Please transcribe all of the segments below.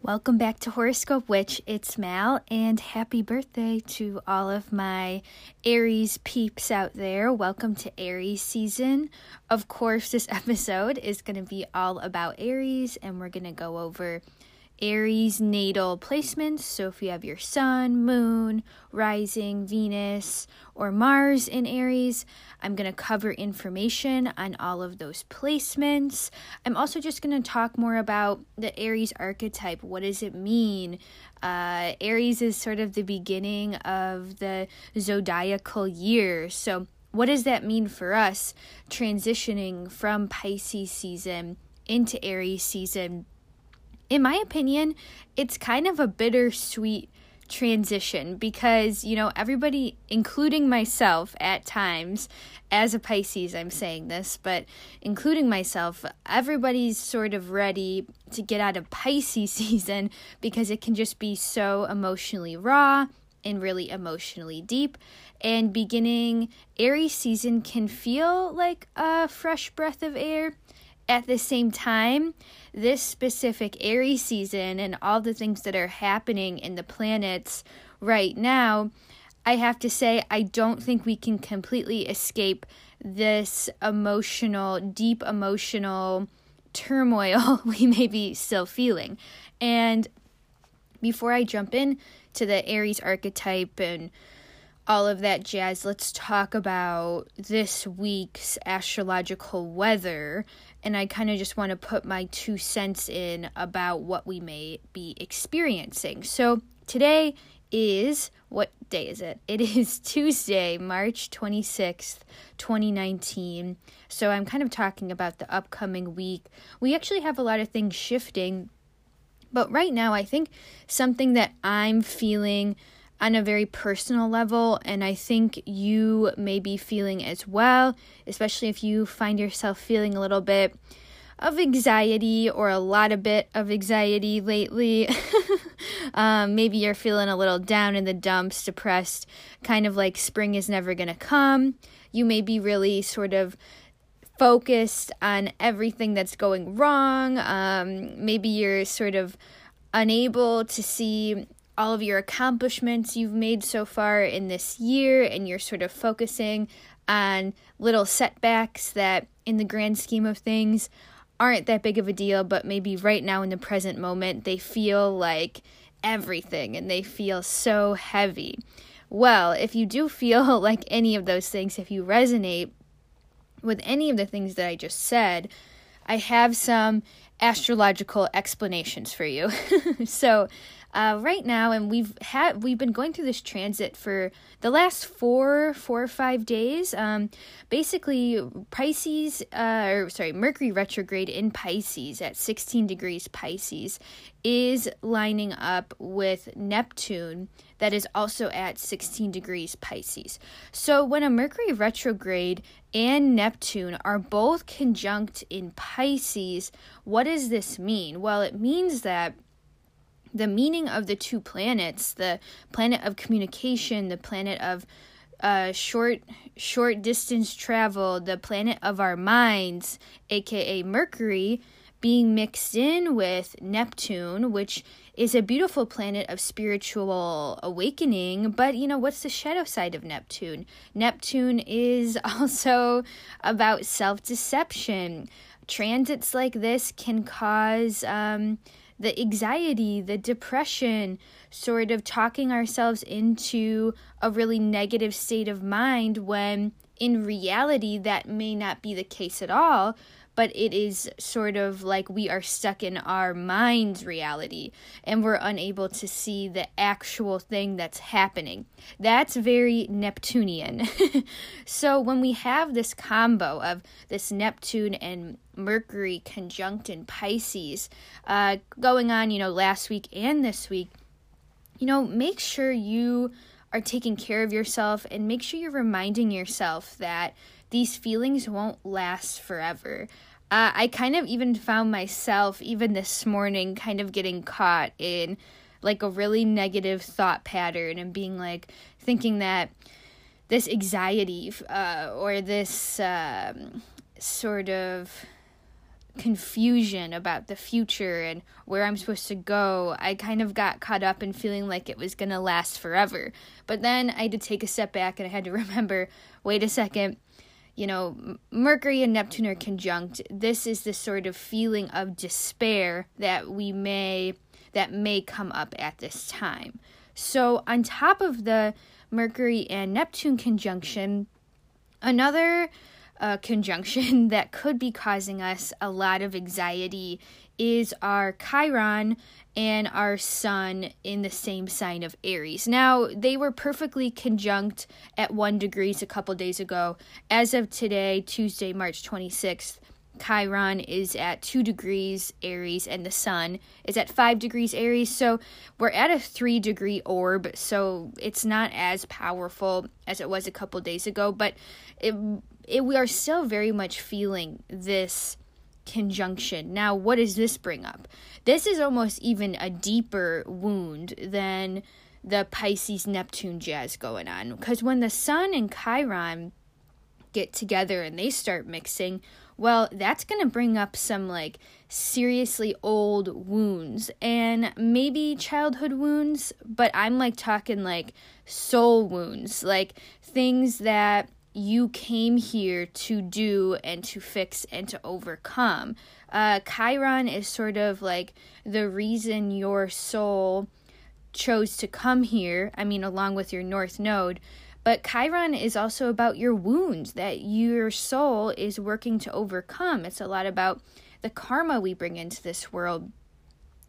Welcome back to Horoscope Witch. It's Mal, and happy birthday to all of my Aries peeps out there. Welcome to Aries season. Of course, this episode is going to be all about Aries, and we're going to go over Aries natal placements. So if you have your sun, moon, rising, Venus, or Mars in Aries, I'm going to cover information on all of those placements. I'm also just going to talk more about the Aries archetype. What does it mean? Uh, Aries is sort of the beginning of the zodiacal year. So, what does that mean for us transitioning from Pisces season into Aries season? In my opinion, it's kind of a bittersweet transition because, you know, everybody, including myself at times, as a Pisces, I'm saying this, but including myself, everybody's sort of ready to get out of Pisces season because it can just be so emotionally raw and really emotionally deep. And beginning Aries season can feel like a fresh breath of air at the same time, this specific Aries season and all the things that are happening in the planets right now, I have to say, I don't think we can completely escape this emotional, deep emotional turmoil we may be still feeling. And before I jump in to the Aries archetype and all of that jazz, let's talk about this week's astrological weather. And I kind of just want to put my two cents in about what we may be experiencing. So today is what day is it? It is Tuesday, March 26th, 2019. So I'm kind of talking about the upcoming week. We actually have a lot of things shifting. But right now, I think something that I'm feeling on a very personal level, and I think you may be feeling as well, especially if you find yourself feeling a little bit of anxiety or a lot of bit of anxiety lately. um, maybe you're feeling a little down in the dumps, depressed, kind of like spring is never to come. You may be really sort of focused on everything that's going wrong. Um, maybe you're sort of unable to see all of your accomplishments you've made so far in this year, and you're sort of focusing on little setbacks that, in the grand scheme of things, aren't that big of a deal, but maybe right now in the present moment, they feel like everything and they feel so heavy. Well, if you do feel like any of those things, if you resonate with any of the things that I just said, I have some astrological explanations for you. so, uh, right now, and we've had we've been going through this transit for the last four four or five days. Um, basically, Pisces, uh, or sorry, Mercury retrograde in Pisces at sixteen degrees Pisces is lining up with Neptune that is also at 16 degrees Pisces. So when a Mercury retrograde and Neptune are both conjunct in Pisces, what does this mean? Well, it means that the meaning of the two planets, the planet of communication, the planet of uh, short short distance travel, the planet of our minds, aka Mercury, being mixed in with Neptune, which is a beautiful planet of spiritual awakening. But you know, what's the shadow side of Neptune? Neptune is also about self deception. Transits like this can cause um, the anxiety, the depression, sort of talking ourselves into a really negative state of mind when in reality that may not be the case at all but it is sort of like we are stuck in our mind's reality and we're unable to see the actual thing that's happening. That's very Neptunian. so when we have this combo of this Neptune and Mercury conjunct in Pisces uh, going on, you know, last week and this week, you know, make sure you are taking care of yourself and make sure you're reminding yourself that these feelings won't last forever. Uh, I kind of even found myself, even this morning, kind of getting caught in like a really negative thought pattern and being like thinking that this anxiety uh, or this um, sort of confusion about the future and where I'm supposed to go, I kind of got caught up in feeling like it was going to last forever. But then I had to take a step back and I had to remember wait a second, you know, Mercury and Neptune are conjunct. This is the sort of feeling of despair that we may that may come up at this time. So on top of the Mercury and Neptune conjunction, another uh, conjunction that could be causing us a lot of anxiety is our Chiron and our Sun in the same sign of Aries. Now, they were perfectly conjunct at 1 degrees a couple days ago. As of today, Tuesday, March 26th, Chiron is at 2 degrees Aries and the Sun is at 5 degrees Aries. So we're at a 3 degree orb. So it's not as powerful as it was a couple days ago, but it, it, we are still very much feeling this conjunction. Now, what does this bring up? This is almost even a deeper wound than the Pisces Neptune jazz going on. Because when the Sun and Chiron get together and they start mixing, well, that's going to bring up some like seriously old wounds and maybe childhood wounds, but I'm like talking like soul wounds, like things that you came here to do and to fix and to overcome. Uh, Chiron is sort of like the reason your soul chose to come here. I mean, along with your North Node but Chiron is also about your wounds that your soul is working to overcome. It's a lot about the karma we bring into this world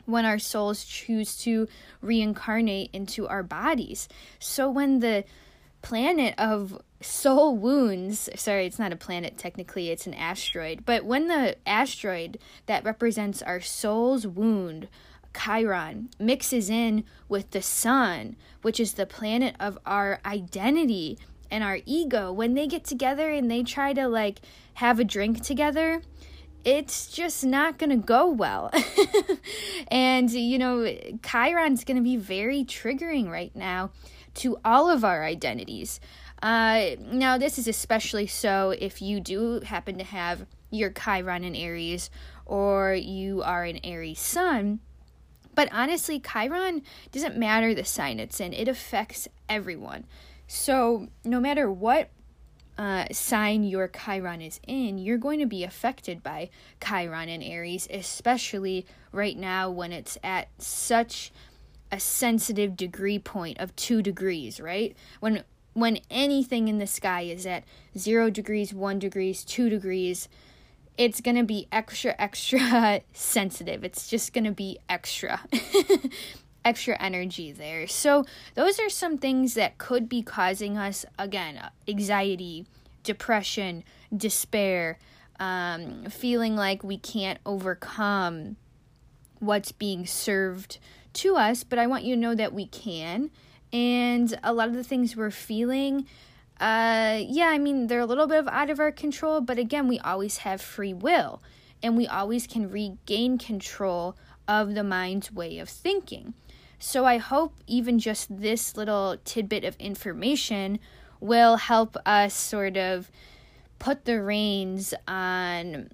when our souls choose to reincarnate into our bodies. So when the planet of soul wounds, sorry, it's not a planet technically, it's an asteroid, but when the asteroid that represents our soul's wound Chiron mixes in with the sun, which is the planet of our identity and our ego, when they get together and they try to like have a drink together, it's just not going to go well. and, you know, Chiron's going to be very triggering right now to all of our identities. Uh, now, this is especially so if you do happen to have your Chiron in Aries or you are an Aries sun but honestly, Chiron doesn't matter the sign it's in, it affects everyone. So, no matter what uh, sign your Chiron is in, you're going to be affected by Chiron in Aries, especially right now when it's at such a sensitive degree point of two degrees, right? When when anything in the sky is at zero degrees, one degrees, two degrees, it's going to be extra, extra sensitive. It's just going to be extra. extra energy there. So, those are some things that could be causing us, again, anxiety, depression, despair, um, feeling like we can't overcome what's being served to us. But I want you to know that we can. And a lot of the things we're feeling uh, yeah, I mean, they're a little bit of out of our control, but again, we always have free will and we always can regain control of the mind's way of thinking. So I hope even just this little tidbit of information will help us sort of put the reins on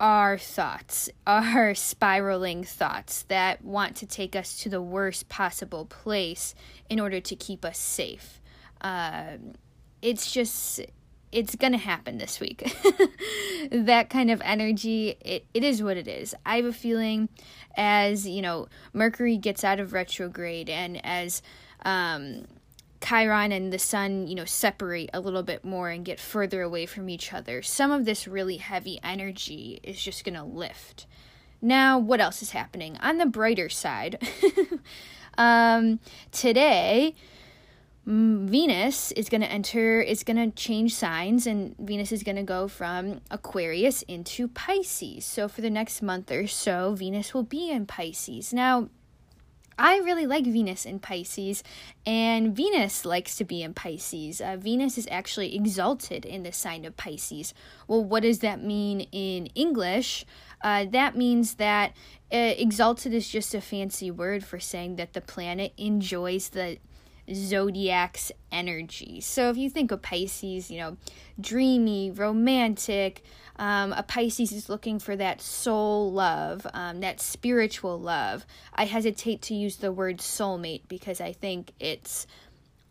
our thoughts, our spiraling thoughts that want to take us to the worst possible place in order to keep us safe. Uh, it's just it's gonna happen this week. that kind of energy, it, it is what it is. I have a feeling as, you know, Mercury gets out of retrograde and as um, Chiron and the Sun, you know, separate a little bit more and get further away from each other, some of this really heavy energy is just gonna lift. Now, what else is happening? On the brighter side, um, today, Venus is going to enter, is going to change signs, and Venus is going to go from Aquarius into Pisces. So, for the next month or so, Venus will be in Pisces. Now, I really like Venus in Pisces, and Venus likes to be in Pisces. Uh, Venus is actually exalted in the sign of Pisces. Well, what does that mean in English? Uh, that means that uh, exalted is just a fancy word for saying that the planet enjoys the zodiac's energy. So if you think of Pisces, you know, dreamy, romantic, um, a Pisces is looking for that soul love, um, that spiritual love. I hesitate to use the word soulmate because I think it's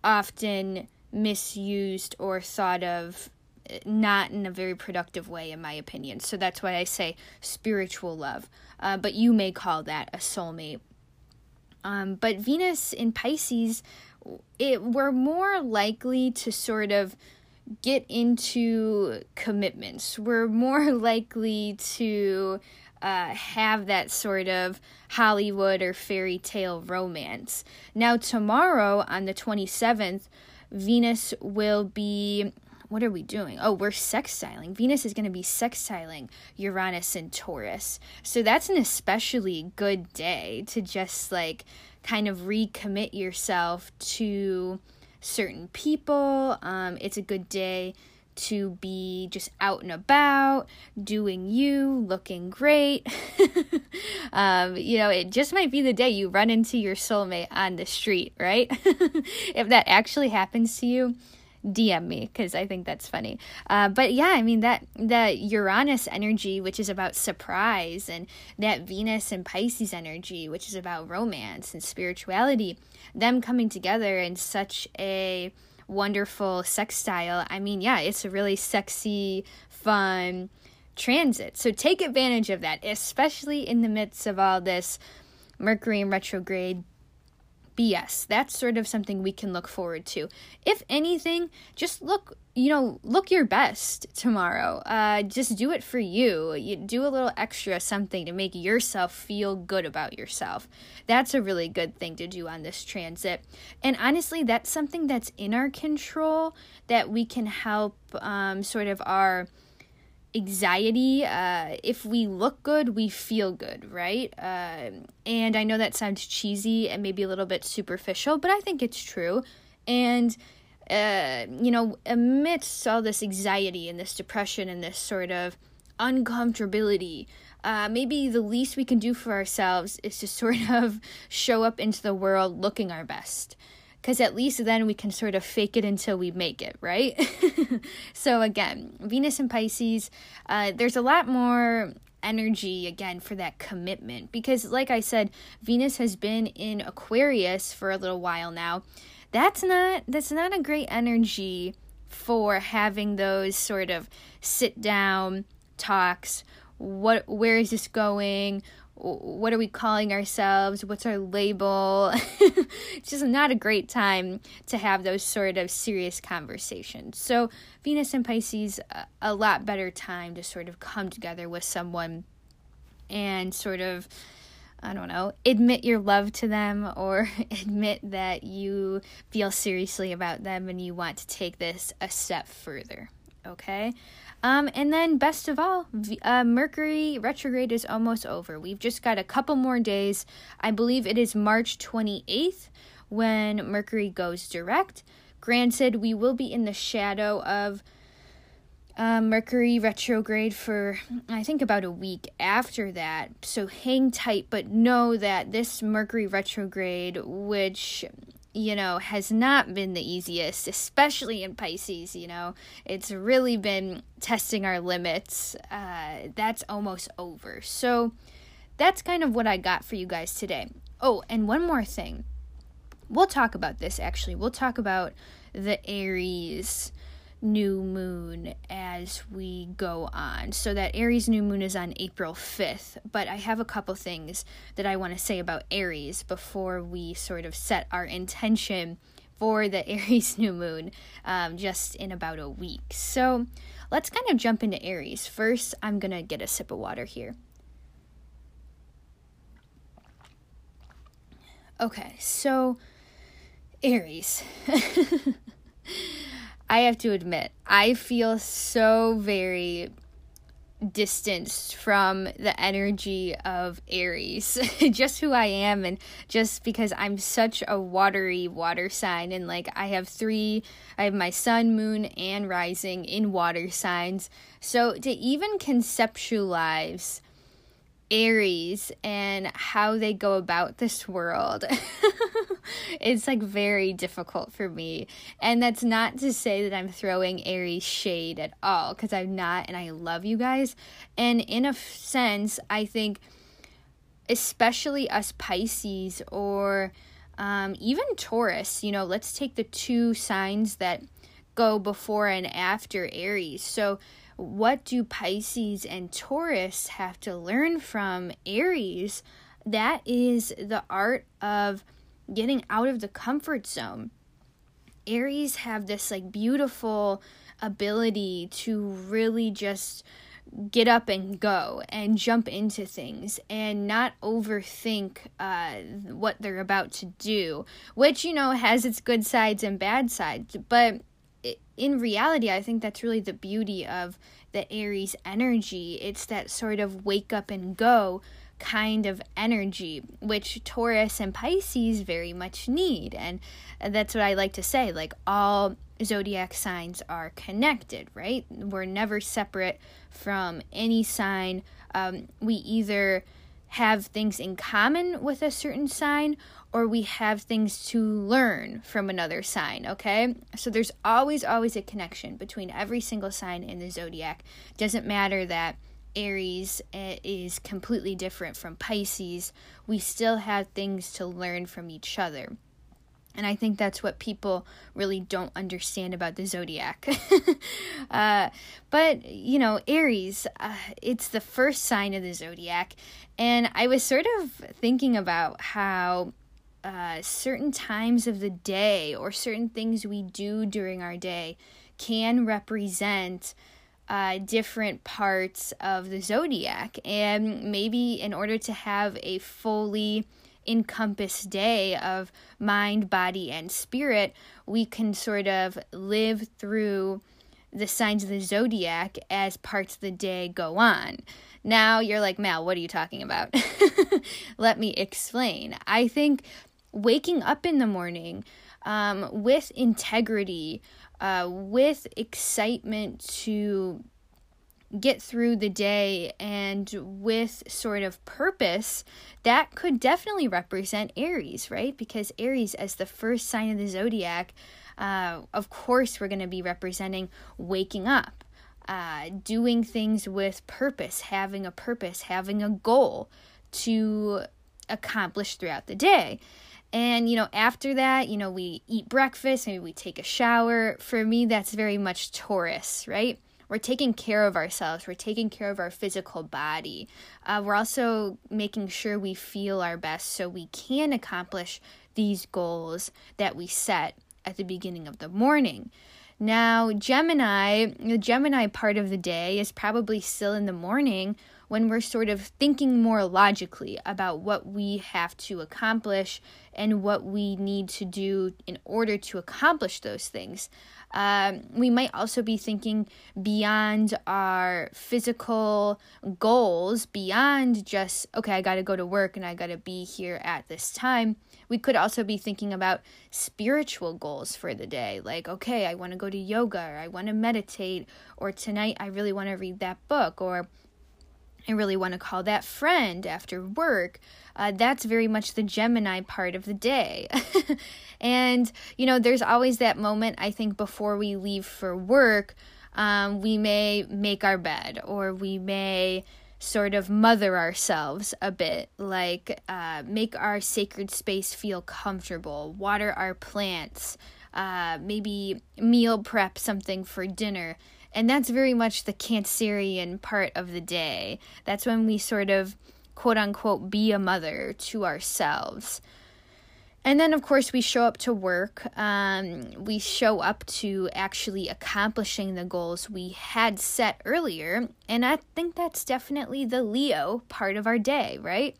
often misused or thought of eh, not in a very productive way, in my opinion. So that's why I say spiritual love. Uh, but you may call that a soulmate. Um, but Venus in Pisces, it we're more likely to sort of get into commitments. We're more likely to uh, have that sort of Hollywood or fairy tale romance. Now, tomorrow on the 27th, Venus will be. What are we doing? Oh, we're sextiling. Venus is going to be sextiling Uranus and Taurus. So that's an especially good day to just like kind of recommit yourself to certain people. Um, it's a good day to be just out and about, doing you, looking great. um, you know, it just might be the day you run into your soulmate on the street, right? if that actually happens to you, DM me because I think that's funny. Uh, but yeah, I mean that that Uranus energy, which is about surprise, and that Venus and Pisces energy, which is about romance and spirituality, them coming together in such a wonderful sextile. I mean, yeah, it's a really sexy, fun transit. So take advantage of that, especially in the midst of all this Mercury retrograde BS. That's sort of something we can look forward to. If anything, just look, you know, look your best tomorrow. Uh, just do it for you. You do a little extra something to make yourself feel good about yourself. That's a really good thing to do on this transit. And honestly, that's something that's in our control that we can help um, sort of our anxiety uh, if we look good we feel good right? Uh, and i know that sounds cheesy and maybe a little bit superficial but i think it's true. And uh, you know amidst all this anxiety and this depression and this sort of uncomfortability uh, maybe the least we can do for ourselves is to sort of show up into the world looking our best because at least then we can sort of fake it until we make it, right? so, again, Venus and Pisces, uh, there's a lot more energy again for that commitment because, like I said, Venus has been in Aquarius for a little while now. That's not that's not a great energy for having those sort of sit down talks. What where is this going? What are we calling ourselves? What's our label? it's just not a great time to have those sort of serious conversations. So, Venus and Pisces, uh, a lot better time to sort of come together with someone and sort of, I don't know, admit your love to them or admit that you feel seriously about them and you want to take this a step further. Okay? Um, and then, best of all, uh, Mercury retrograde is almost over. We've just got a couple more days. I believe it is March 28th when Mercury goes direct. Granted, we will be in the shadow of uh, Mercury retrograde for, I think, about a week after that. So hang tight, but know that this Mercury retrograde, which you know, has not been the easiest, especially in Pisces. You know, it's really been testing our limits. Uh, that's almost over. So that's kind of what I got for you guys today. Oh, and one more thing. We'll talk about this actually. We'll talk about the Aries new moon as we go on. So that Aries new moon is on April 5th, but I have a couple things that I want to say about Aries before we sort of set our intention for the Aries new moon um, just in about a week. So let's kind of jump into Aries. First, I'm going to get a sip of water here. Okay, so Aries. I have to admit, I feel so very distanced from the energy of Aries. just who I am and just because I'm such a watery water sign and like I have 3 I have my sun, moon and rising in water signs. So to even conceptualize Aries and how they go about this world. it's like very difficult for me. And that's not to say that I'm throwing Aries shade at all, because I'm not, and I love you guys. And in a sense, I think, especially us Pisces or um, even Taurus, you know, let's take the two signs that go before and after Aries. So, what do Pisces and Taurus have to learn from Aries? That is the art of getting out of the comfort zone. Aries have this like beautiful ability to really just get up and go and jump into things and not overthink uh, what they're about to do, which, you know, has its good sides and bad sides. But in reality, I think that's really the beauty of the Aries energy. It's that sort of wake up and go kind of energy, which Taurus and Pisces very much need. And that's what I like to say like, all zodiac signs are connected, right? We're never separate from any sign. Um, we either have things in common with a certain sign or we have things to learn from another sign, okay? So there's always, always a connection between every single sign in the zodiac. Doesn't matter that Aries eh, is completely different from Pisces, we still have things to learn from each other. And I think that's what people really don't understand about the zodiac. uh, but, you know, Aries, uh, it's the first sign of the zodiac. And I was sort of thinking about how uh, certain times of the day or certain things we do during our day can represent uh, different parts of the zodiac. And maybe in order to have a fully encompass day of mind, body, and spirit, we can sort of live through the signs of the zodiac as parts of the day go on. Now you're like, Mal, what are you talking about? Let me explain. I think waking up in the morning um, with integrity, uh, with excitement to get through the day and with sort of purpose, that could definitely represent Aries, right? Because Aries, as the first sign of the zodiac, uh, of course, we're going to be representing waking up, uh, doing things with purpose, having a purpose, having a goal to accomplish throughout the day. And, you know, after that, you know, we eat breakfast, maybe we take a shower. For me, that's very much Taurus, right? We're taking care of ourselves we're taking care of our physical body uh, we're also making sure we feel our best so we can accomplish these goals that we set at the beginning of the morning now gemini the gemini part of the day is probably still in the morning when we're sort of thinking more logically about what we have to accomplish and what we need to do in order to accomplish those things. Um, we might also be thinking beyond our physical goals, beyond just, okay, I got to go to work and I got to be here at this time. We could also be thinking about spiritual goals for the day, like, okay, I want to go to yoga, or I want to meditate, or tonight I really want to read that book, or I really want to call that friend after work. Uh, that's very much the Gemini part of the day. and, you know, there's always that moment, I think, before we leave for work, um, we may make our bed or we may sort of mother ourselves a bit, like uh, make our sacred space feel comfortable, water our plants, uh, maybe meal prep something for dinner. And that's very much the Cancerian part of the day. That's when we sort of quote unquote be a mother to ourselves. And then, of course, we show up to work. Um, we show up to actually accomplishing the goals we had set earlier. And I think that's definitely the Leo part of our day, right?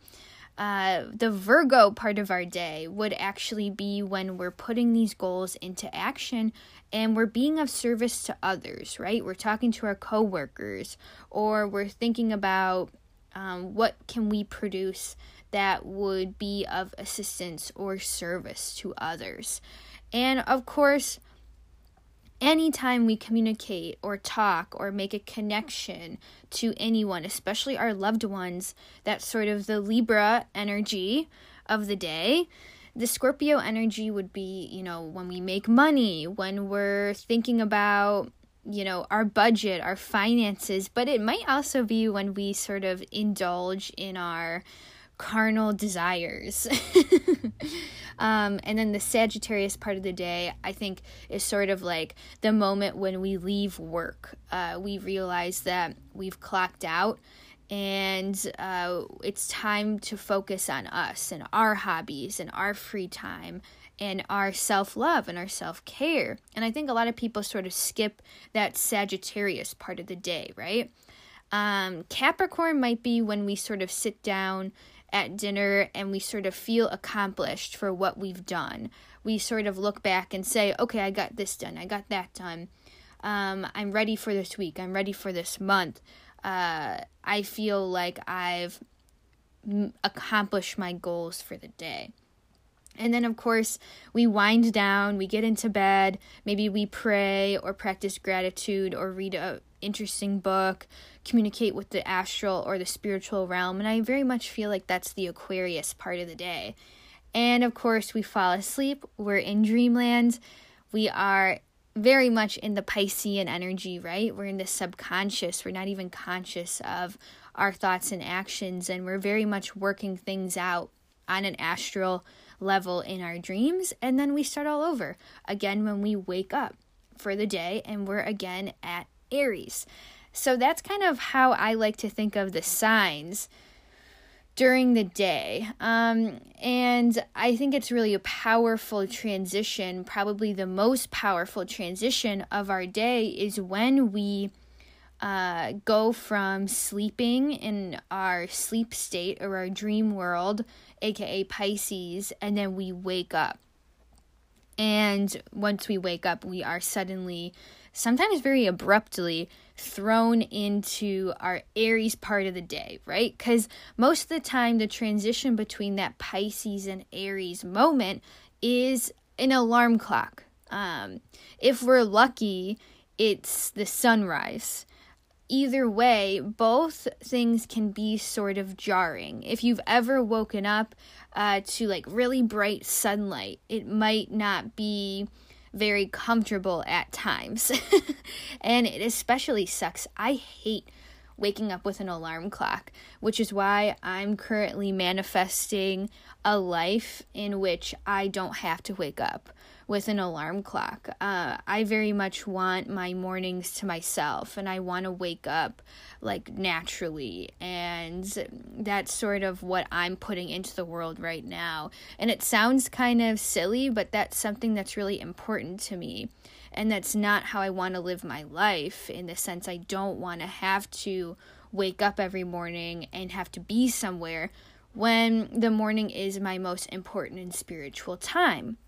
Uh, the Virgo part of our day would actually be when we're putting these goals into action and we're being of service to others, right? We're talking to our coworkers or we're thinking about um, what can we produce that would be of assistance or service to others. And of course, anytime we communicate or talk or make a connection to anyone, especially our loved ones, that's sort of the Libra energy of the day. The Scorpio energy would be, you know, when we make money, when we're thinking about, you know, our budget, our finances, but it might also be when we sort of indulge in our carnal desires. um, and then the Sagittarius part of the day, I think, is sort of like the moment when we leave work. Uh, we realize that we've clocked out and uh, it's time to focus on us and our hobbies and our free time and our self love and our self care. And I think a lot of people sort of skip that Sagittarius part of the day, right? Um, Capricorn might be when we sort of sit down at dinner and we sort of feel accomplished for what we've done. We sort of look back and say, okay, I got this done, I got that done. Um, I'm ready for this week, I'm ready for this month. Uh, I feel like I've accomplished my goals for the day. And then, of course, we wind down, we get into bed, maybe we pray or practice gratitude or read a interesting book, communicate with the astral or the spiritual realm. And I very much feel like that's the Aquarius part of the day. And of course, we fall asleep. We're in dreamland. We are very much in the Piscean energy, right? We're in the subconscious. We're not even conscious of our thoughts and actions. And we're very much working things out on an astral level in our dreams. And then we start all over again when we wake up for the day and we're again at Aries. So that's kind of how I like to think of the signs during the day. Um, and I think it's really a powerful transition. Probably the most powerful transition of our day is when we uh, go from sleeping in our sleep state or our dream world, aka Pisces, and then we wake up. And once we wake up, we are suddenly sometimes very abruptly thrown into our Aries part of the day, right? Because most of the time, the transition between that Pisces and Aries moment is an alarm clock. Um, if we're lucky, it's the sunrise. Either way, both things can be sort of jarring. If you've ever woken up uh, to like really bright sunlight, it might not be very comfortable at times. and it especially sucks. I hate waking up with an alarm clock, which is why I'm currently manifesting a life in which I don't have to wake up with an alarm clock. Uh, I very much want my mornings to myself and I want to wake up like naturally. And that's sort of what I'm putting into the world right now. And it sounds kind of silly, but that's something that's really important to me. And that's not how I want to live my life in the sense I don't want to have to wake up every morning and have to be somewhere when the morning is my most important and spiritual time.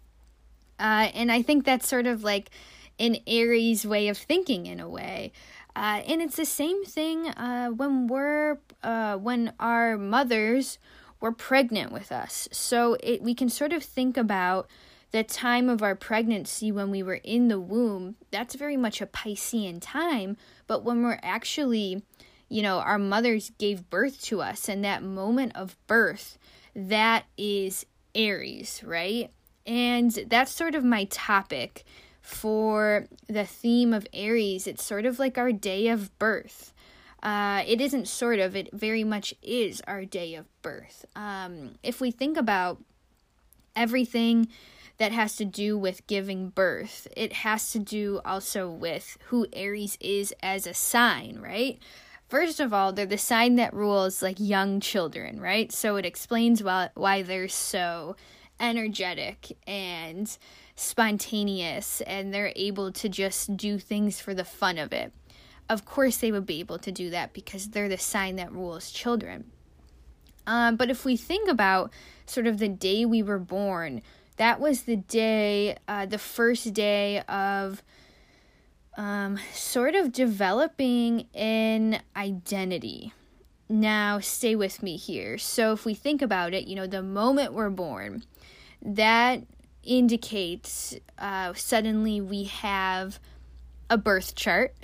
Uh, and I think that's sort of like an Aries way of thinking in a way. Uh, and it's the same thing uh, when we're uh, when our mothers were pregnant with us. So it, we can sort of think about the time of our pregnancy when we were in the womb. That's very much a Piscean time. But when we're actually, you know, our mothers gave birth to us, and that moment of birth, that is Aries, right? And that's sort of my topic for the theme of Aries. It's sort of like our day of birth. Uh, it isn't sort of, it very much is our day of birth. Um, if we think about everything that has to do with giving birth, it has to do also with who Aries is as a sign, right? First of all, they're the sign that rules like young children, right? So it explains why, why they're so energetic and spontaneous and they're able to just do things for the fun of it. Of course, they would be able to do that because they're the sign that rules children. Um, but if we think about sort of the day we were born, that was the day, uh, the first day of um, sort of developing an identity. Now, stay with me here. So, if we think about it, you know, the moment we're born, that indicates uh, suddenly we have a birth chart.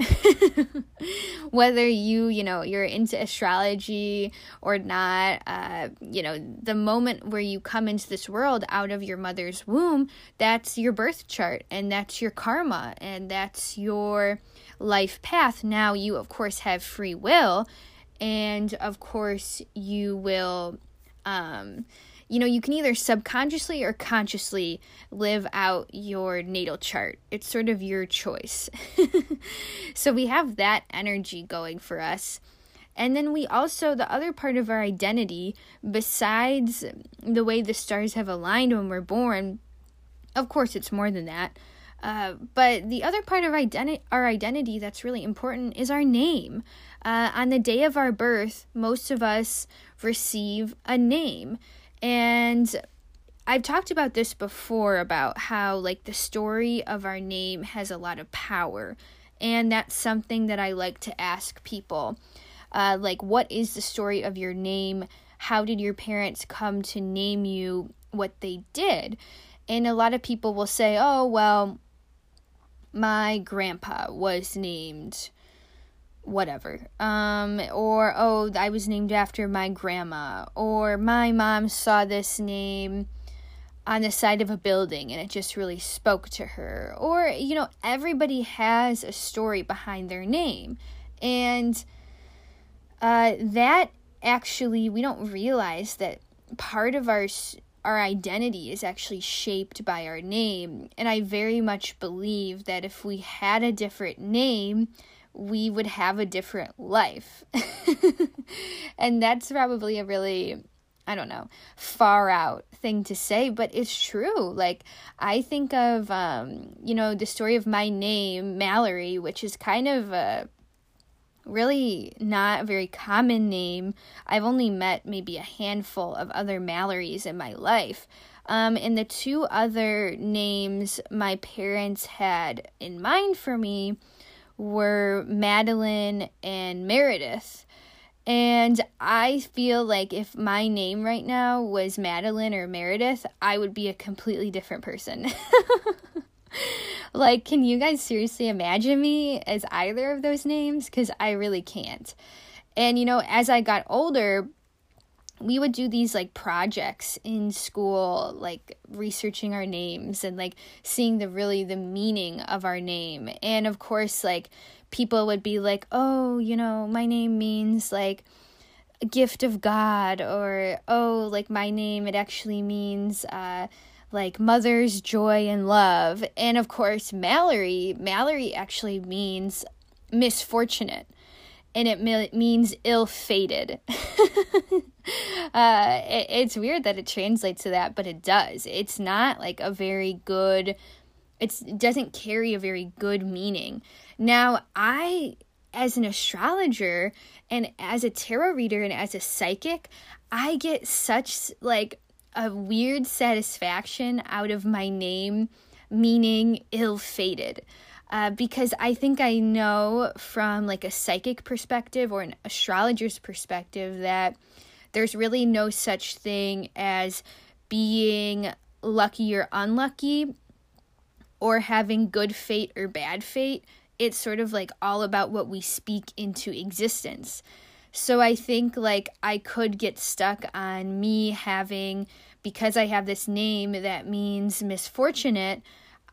Whether you, you know, you're into astrology or not, uh, you know, the moment where you come into this world out of your mother's womb, that's your birth chart and that's your karma and that's your life path. Now, you, of course, have free will, and of course, you will. Um, you know, you can either subconsciously or consciously live out your natal chart. It's sort of your choice. so we have that energy going for us. And then we also, the other part of our identity, besides the way the stars have aligned when we're born, of course, it's more than that. Uh, but the other part of identi- our identity that's really important is our name. Uh, on the day of our birth, most of us receive a name. And I've talked about this before about how, like, the story of our name has a lot of power. And that's something that I like to ask people. Uh, like, what is the story of your name? How did your parents come to name you what they did? And a lot of people will say, oh, well, my grandpa was named whatever. Um, or, oh, I was named after my grandma. Or my mom saw this name on the side of a building and it just really spoke to her. Or, you know, everybody has a story behind their name. And uh, that actually, we don't realize that part of our our identity is actually shaped by our name. And I very much believe that if we had a different name, we would have a different life. and that's probably a really, I don't know, far out thing to say, but it's true. Like, I think of, um, you know, the story of my name, Mallory, which is kind of a really not a very common name. I've only met maybe a handful of other Mallorys in my life. Um, and the two other names my parents had in mind for me were Madeline and Meredith. And I feel like if my name right now was Madeline or Meredith, I would be a completely different person. like, can you guys seriously imagine me as either of those names? Because I really can't. And, you know, as I got older, we would do these like projects in school like researching our names and like seeing the really the meaning of our name. And of course like people would be like oh you know my name means like a gift of god or oh like my name it actually means uh like mother's joy and love. And of course mallory mallory actually means misfortunate and it means ill-fated uh, it, it's weird that it translates to that, but it does. It's not like a very good. It doesn't carry a very good meaning. Now, I, as an astrologer and as a tarot reader and as a psychic, I get such like a weird satisfaction out of my name meaning ill-fated. Uh, because I think I know from like a psychic perspective or an astrologer's perspective that there's really no such thing as being lucky or unlucky or having good fate or bad fate. It's sort of like all about what we speak into existence. So I think like I could get stuck on me having because I have this name that means misfortunate.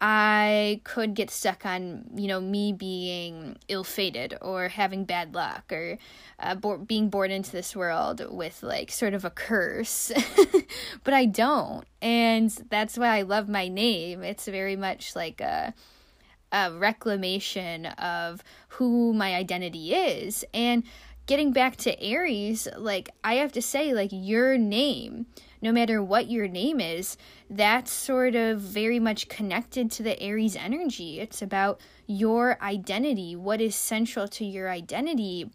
I could get stuck on, you know, me being ill fated or having bad luck or uh, bo- being born into this world with like sort of a curse. but I don't. And that's why I love my name. It's very much like a, a reclamation of who my identity is. And getting back to Aries, like, I have to say, like, your name no matter what your name is, that's sort of very much connected to the Aries energy. It's about your identity, what is central to your identity,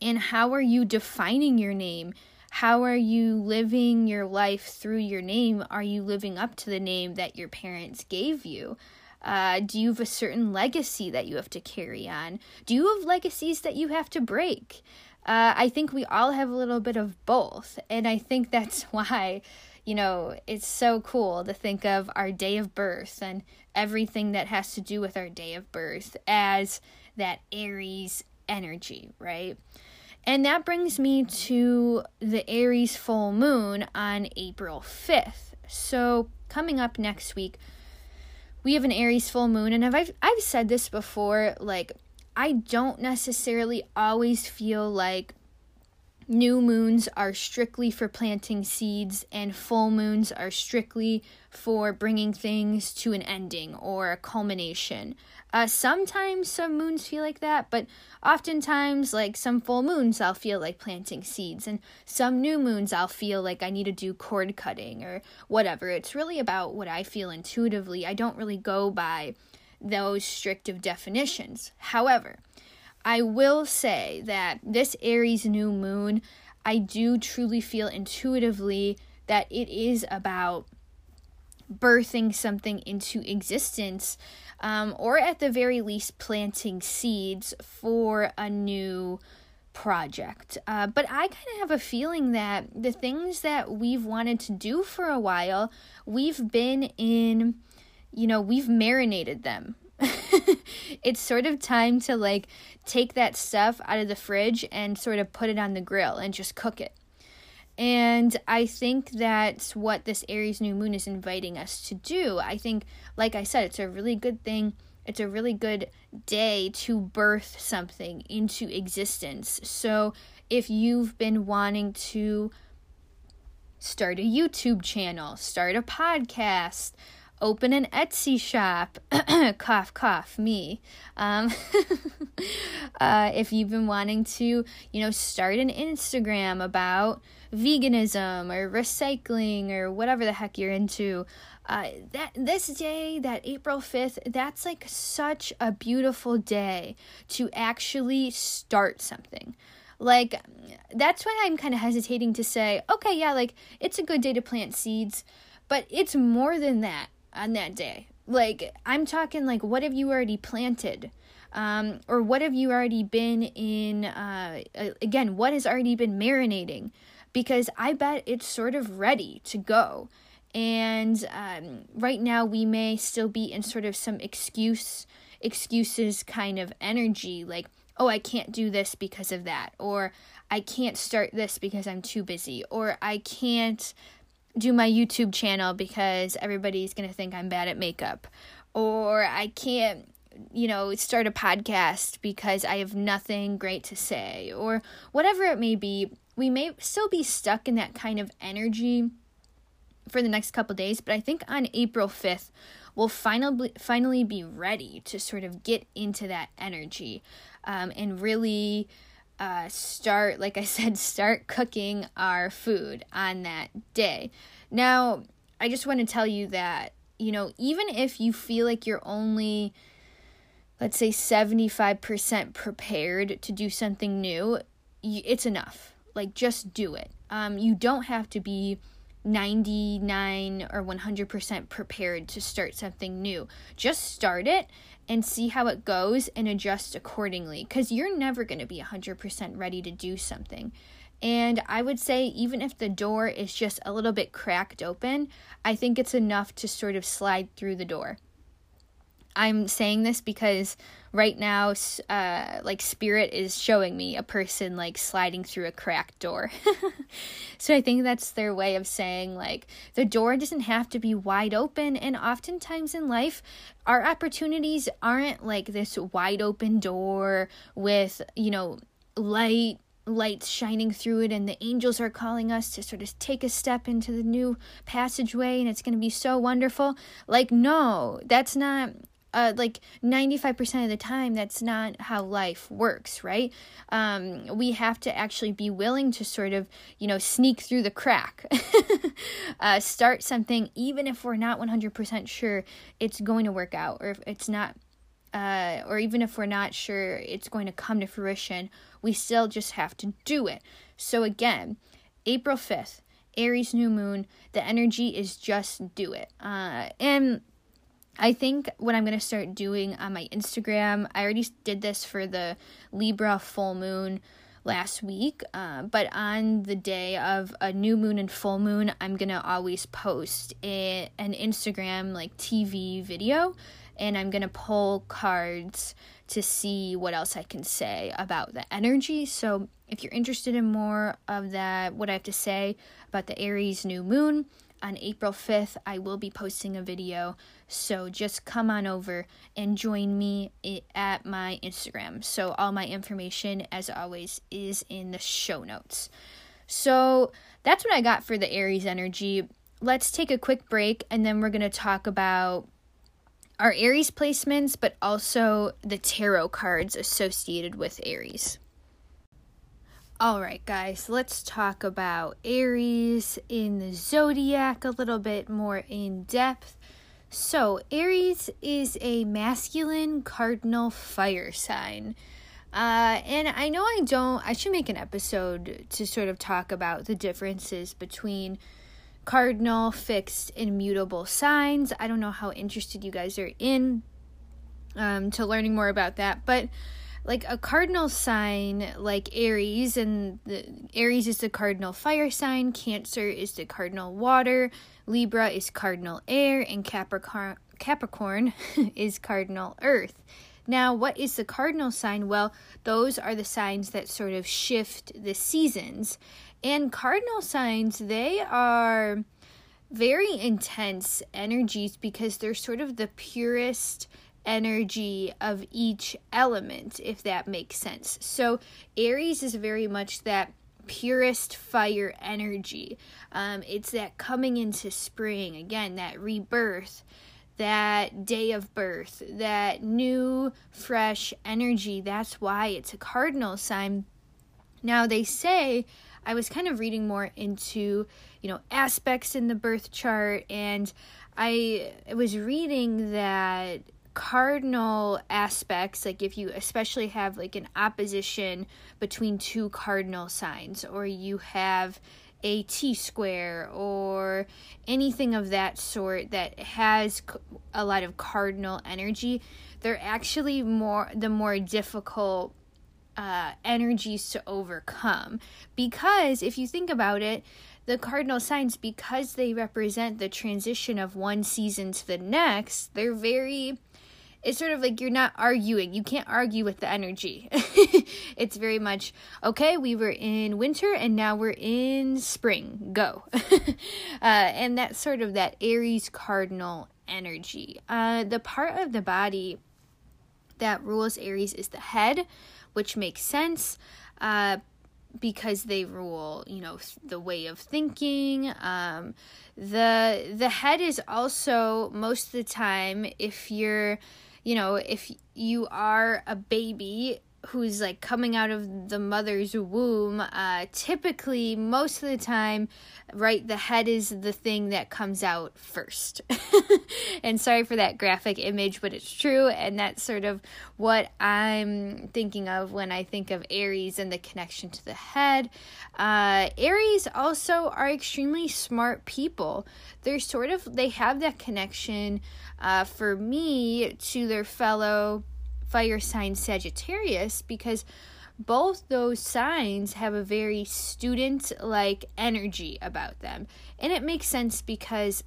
and how are you defining your name? How are you living your life through your name? Are you living up to the name that your parents gave you? Uh, do you have a certain legacy that you have to carry on? Do you have legacies that you have to break? Uh, I think we all have a little bit of both. And I think that's why, you know, it's so cool to think of our day of birth and everything that has to do with our day of birth as that Aries energy, right? And that brings me to the Aries full moon on April 5th. So, coming up next week, we have an Aries full moon. And I've, I've said this before like, I don't necessarily always feel like new moons are strictly for planting seeds, and full moons are strictly for bringing things to an ending or a culmination. Uh, sometimes some moons feel like that, but oftentimes, like some full moons, I'll feel like planting seeds, and some new moons, I'll feel like I need to do cord cutting or whatever. It's really about what I feel intuitively. I don't really go by those strict of definitions. However, I will say that this Aries new moon, I do truly feel intuitively that it is about birthing something into existence, um, or at the very least, planting seeds for a new project. Uh, but I kind of have a feeling that the things that we've wanted to do for a while, we've been in, you know, we've marinated them it's sort of time to like take that stuff out of the fridge and sort of put it on the grill and just cook it. And I think that's what this Aries new moon is inviting us to do. I think, like I said, it's a really good thing. It's a really good day to birth something into existence. So if you've been wanting to start a YouTube channel, start a podcast, open an Etsy shop. cough, cough, me. Um, uh, if you've been wanting to, you know, start an Instagram about veganism or recycling or whatever the heck you're into, uh, that this day, that April 5th, that's like such a beautiful day to actually start something. Like, that's why I'm kind of hesitating to say, okay, yeah, like, it's a good day to plant seeds, but it's more than that on that day. Like, I'm talking like, what have you already planted? Um, or what have you already been in? Uh, again, what has already been marinating? Because I bet it's sort of ready to go. And um, right now, we may still be in sort of some excuse, excuses kind of energy, like, oh, I can't do this because of that, or I can't start this because I'm too busy, or I can't do my YouTube channel because everybody's going to think I'm bad at makeup. Or I can't, you know, start a podcast because I have nothing great to say. Or whatever it may be, we may still be stuck in that kind of energy for the next couple days. But I think on April 5th, we'll finally, finally be ready to sort of get into that energy um, and really uh, start, like I said, start cooking our food on that day. Now, I just want to tell you that, you know, even if you feel like you're only, let's say, 75% prepared to do something new, it's enough. Like, just do it. Um, you don't have to be 99 or 100% prepared to start something new. Just start it and see how it goes and adjust accordingly because you're never going to be 100% ready to do something. And I would say, even if the door is just a little bit cracked open, I think it's enough to sort of slide through the door. I'm saying this because right now, uh, like spirit is showing me a person like sliding through a cracked door. so I think that's their way of saying like the door doesn't have to be wide open. And oftentimes in life, our opportunities aren't like this wide open door with, you know, light lights shining through it and the angels are calling us to sort of take a step into the new passageway and it's going to be so wonderful like no that's not uh, like 95% of the time that's not how life works right? Um, we have to actually be willing to sort of you know sneak through the crack uh, start something even if we're not 100% sure it's going to work out or if it's not uh, or even if we're not sure it's going to come to fruition we still just have to do it. So again april 5th aries new moon the energy is just do it. Uh, and I think what I'm going to start doing on my Instagram, I already did this for the Libra full moon last week. Uh, but on the day of a new moon and full moon, I'm going to always post a, an Instagram like TV video and I'm going to pull cards to see what else I can say about the energy. So if you're interested in more of that, what I have to say about the Aries new moon, on April 5th, I will be posting a video. So just come on over and join me at my Instagram. So all my information, as always, is in the show notes. So that's what I got for the Aries energy. Let's take a quick break and then we're going to talk about our Aries placements, but also the tarot cards associated with Aries. All right, guys, let's talk about Aries in the zodiac a little bit more in depth. So, Aries is a masculine cardinal fire sign. Uh, and I know I don't, I should make an episode to sort of talk about the differences between cardinal, fixed, and mutable signs. I don't know how interested you guys are in um, to learning more about that, but like a cardinal sign like Aries and the Aries is the cardinal fire sign, Cancer is the cardinal water, Libra is cardinal air and Capricorn Capricorn is cardinal earth. Now, what is the cardinal sign? Well, those are the signs that sort of shift the seasons. And cardinal signs, they are very intense energies because they're sort of the purest energy of each element, if that makes sense. So, Aries is very much that purest fire energy. Um, it's that coming into spring, again, that rebirth, that day of birth, that new, fresh energy. That's why it's a cardinal sign. Now, they say, I was kind of reading more into, you know, aspects in the birth chart, and I was reading that cardinal aspects like if you especially have like an opposition between two cardinal signs or you have a T square or anything of that sort that has a lot of cardinal energy, they're actually more the more difficult uh, energies to overcome. Because if you think about it, the cardinal signs, because they represent the transition of one season to the next, they're very it's sort of like you're not arguing. You can't argue with the energy. it's very much, okay, we were in winter and now we're in spring. Go. uh, and that's sort of that Aries cardinal energy. Uh, the part of the body that rules Aries is the head, which makes sense. Uh, because they rule, you know, the way of thinking. Um, the the head is also most of the time if you're you know, if you are a baby who's like coming out of the mother's womb, uh, typically, most of the time, right, the head is the thing that comes out first. and sorry for that graphic image, but it's true. And that's sort of what I'm thinking of when I think of Aries and the connection to the head. Uh, Aries also are extremely smart people. They're sort of, they have that connection uh, for me to their fellow fire sign Sagittarius because both those signs have a very student like energy about them. And it makes sense because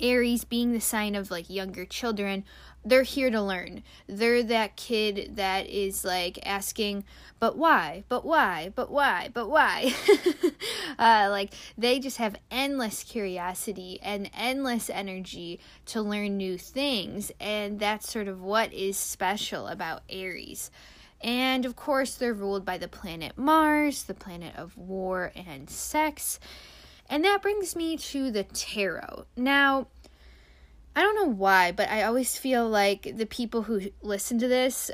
Aries being the sign of like younger children, they're here to learn. They're that kid that is like asking, but why? But why? But why? But why? uh, like they just have endless curiosity and endless energy to learn new things. And that's sort of what is special about Aries. And of course, they're ruled by the planet Mars, the planet of war and sex. And that brings me to the tarot. Now, I don't know why, but I always feel like the people who listen to this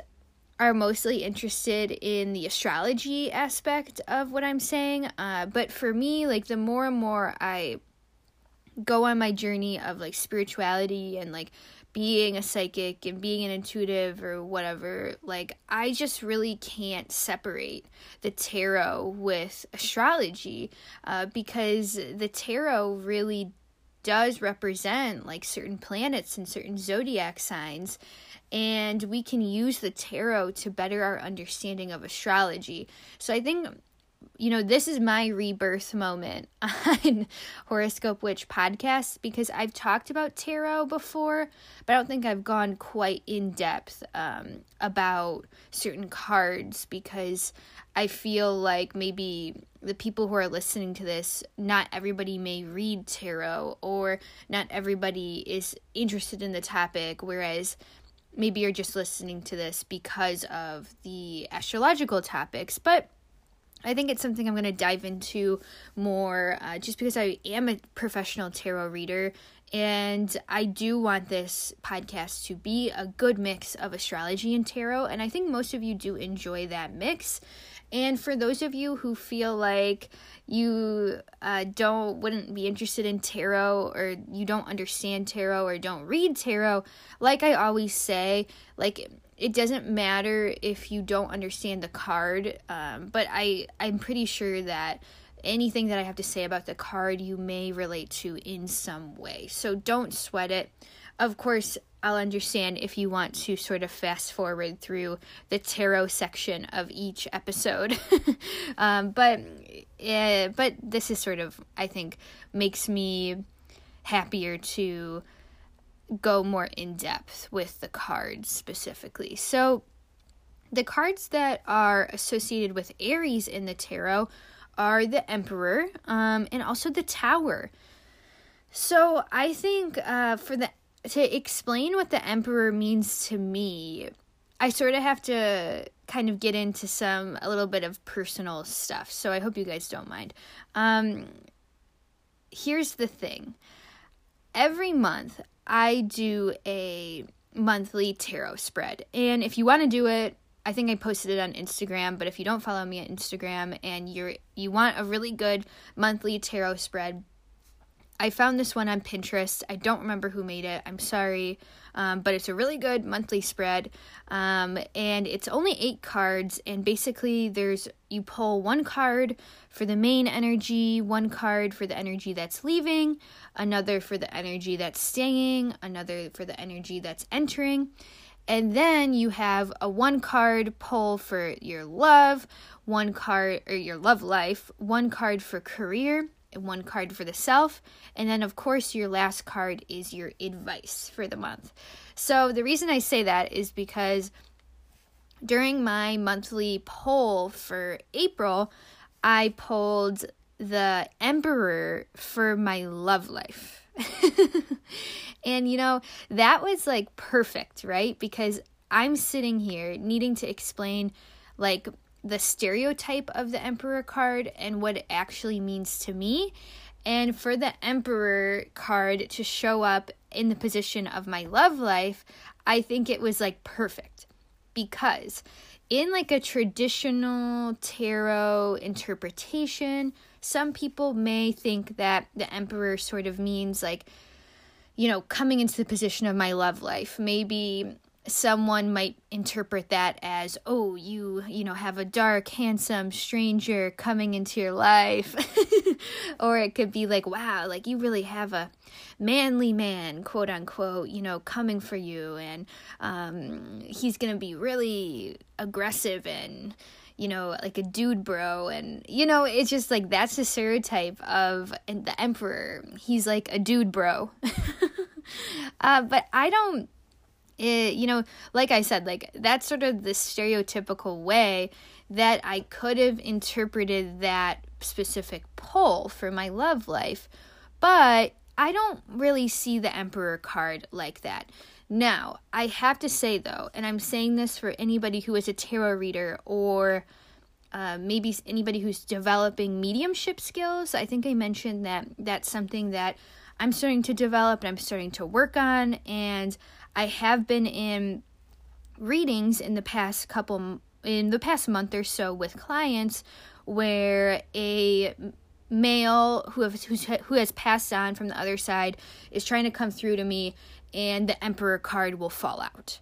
are mostly interested in the astrology aspect of what I'm saying. Uh, but for me, like the more and more I go on my journey of like spirituality and like being a psychic and being an intuitive or whatever, like I just really can't separate the tarot with astrology uh, because the tarot really does represent like certain planets and certain zodiac signs and we can use the tarot to better our understanding of astrology. So I think you know, this is my rebirth moment on Horoscope Witch podcast because I've talked about tarot before, but I don't think I've gone quite in depth um, about certain cards because I feel like maybe the people who are listening to this, not everybody may read tarot or not everybody is interested in the topic, whereas maybe you're just listening to this because of the astrological topics. But I think it's something I'm going to dive into more uh, just because I am a professional tarot reader and I do want this podcast to be a good mix of astrology and tarot. And I think most of you do enjoy that mix. And for those of you who feel like you uh, don't wouldn't be interested in tarot or you don't understand tarot or don't read tarot, like I always say, like it doesn't matter if you don't understand the card, um, but I I'm pretty sure that anything that I have to say about the card you may relate to in some way. So don't sweat it. Of course, I'll understand if you want to sort of fast forward through the tarot section of each episode. um, but uh, but this is sort of I think makes me happier to go more in depth with the cards specifically. So, the cards that are associated with Aries in the tarot are the Emperor um, and also the Tower. So, I think uh, for the to explain what the Emperor means to me, I sort of have to kind of get into some a little bit of personal stuff. So I hope you guys don't mind. Um, here's the thing. Every month I do a monthly tarot spread. And if you want to do it, I think I posted it on Instagram, but if you don't follow me on Instagram and you're you want a really good monthly tarot spread, I found this one on Pinterest. I don't remember who made it. I'm sorry. Um, but it's a really good monthly spread. Um, and it's only eight cards. And basically, there's you pull one card for the main energy, one card for the energy that's leaving, another for the energy that's staying, another for the energy that's entering. And then you have a one card pull for your love, one card or your love life, one card for career, one card for the self, and then of course your last card is your advice for the month. So the reason I say that is because during my monthly poll for April, I pulled the Emperor for my love life. and you know, that was like perfect, right? Because I'm sitting here needing to explain like the stereotype of the emperor card and what it actually means to me. And for the emperor card to show up in the position of my love life i think it was like perfect. Because in like a traditional tarot interpretation some people may think that the emperor sort of means like you know coming into the position of my love life. Maybe someone might interpret that as oh you you know have a dark handsome stranger coming into your life. Or it could be like wow like you really have a manly man quote unquote you know coming for you. And um he's gonna be really aggressive and you know like a dude bro. And you know it's just like that's the stereotype of the emperor. He's like a dude bro. Uh but i don't it, you know, like I said, like that's sort of the stereotypical way that I could have interpreted that specific pull for my love life. But I don't really see the Emperor card like that. Now, I have to say though, and I'm saying this for anybody who is a tarot reader or uh, maybe anybody who's developing mediumship skills. I think I mentioned that that's something that I'm starting to develop and I'm starting to work on. And I have been in readings in the past couple in the past month or so with clients where a male who have, who has passed on from the other side is trying to come through to me and the emperor card will fall out.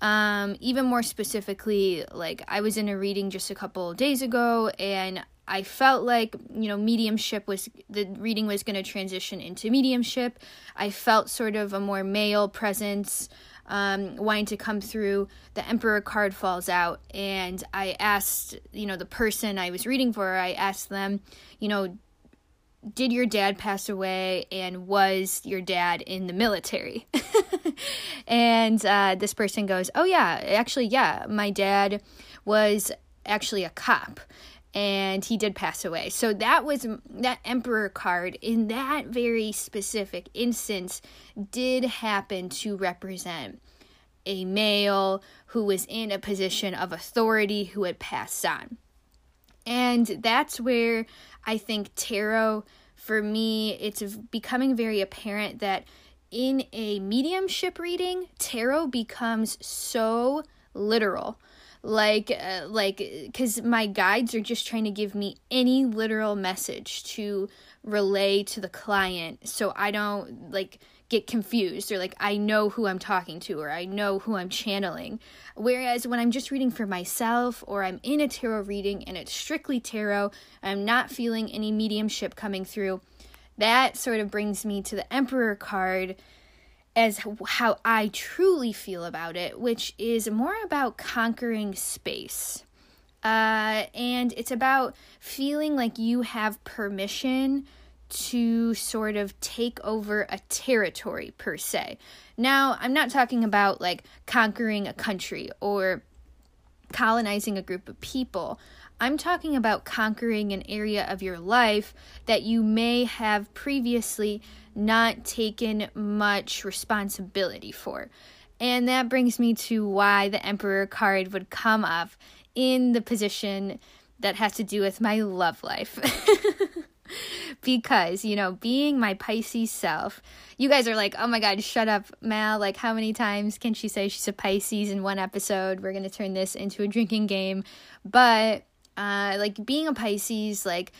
Um, even more specifically like i was in a reading just a couple days ago and I felt like, you know, mediumship was the reading was going to transition into mediumship. I felt sort of a more male presence um, wanting to come through. The Emperor card falls out, and I asked, you know, the person I was reading for, I asked them, you know, did your dad pass away and was your dad in the military? and uh, this person goes, Oh, yeah, actually, yeah, my dad was actually a cop and he did pass away. So that was that emperor card in that very specific instance did happen to represent a male who was in a position of authority who had passed on. And that's where I think tarot, for me, it's becoming very apparent that in a mediumship reading, tarot becomes so literal like uh, like because my guides are just trying to give me any literal message to relay to the client so i don't like get confused or like I know who I'm talking to or I know who I'm channeling. Whereas when I'm just reading for myself or I'm in a tarot reading and it's strictly tarot, I'm not feeling any mediumship coming through, that sort of brings me to the Emperor card as how I truly feel about it, which is more about conquering space. Uh, and it's about feeling like you have permission to sort of take over a territory per se. Now, I'm not talking about like conquering a country or colonizing a group of people. I'm talking about conquering an area of your life that you may have previously not taken much responsibility for. And that brings me to why the Emperor card would come up in the position that has to do with my love life. because, you know, being my Pisces self, you guys are like, oh my God, shut up, Mal. Like, how many times can she say she's a Pisces in one episode? We're going to turn this into a drinking game. But, uh, like, being a Pisces, like,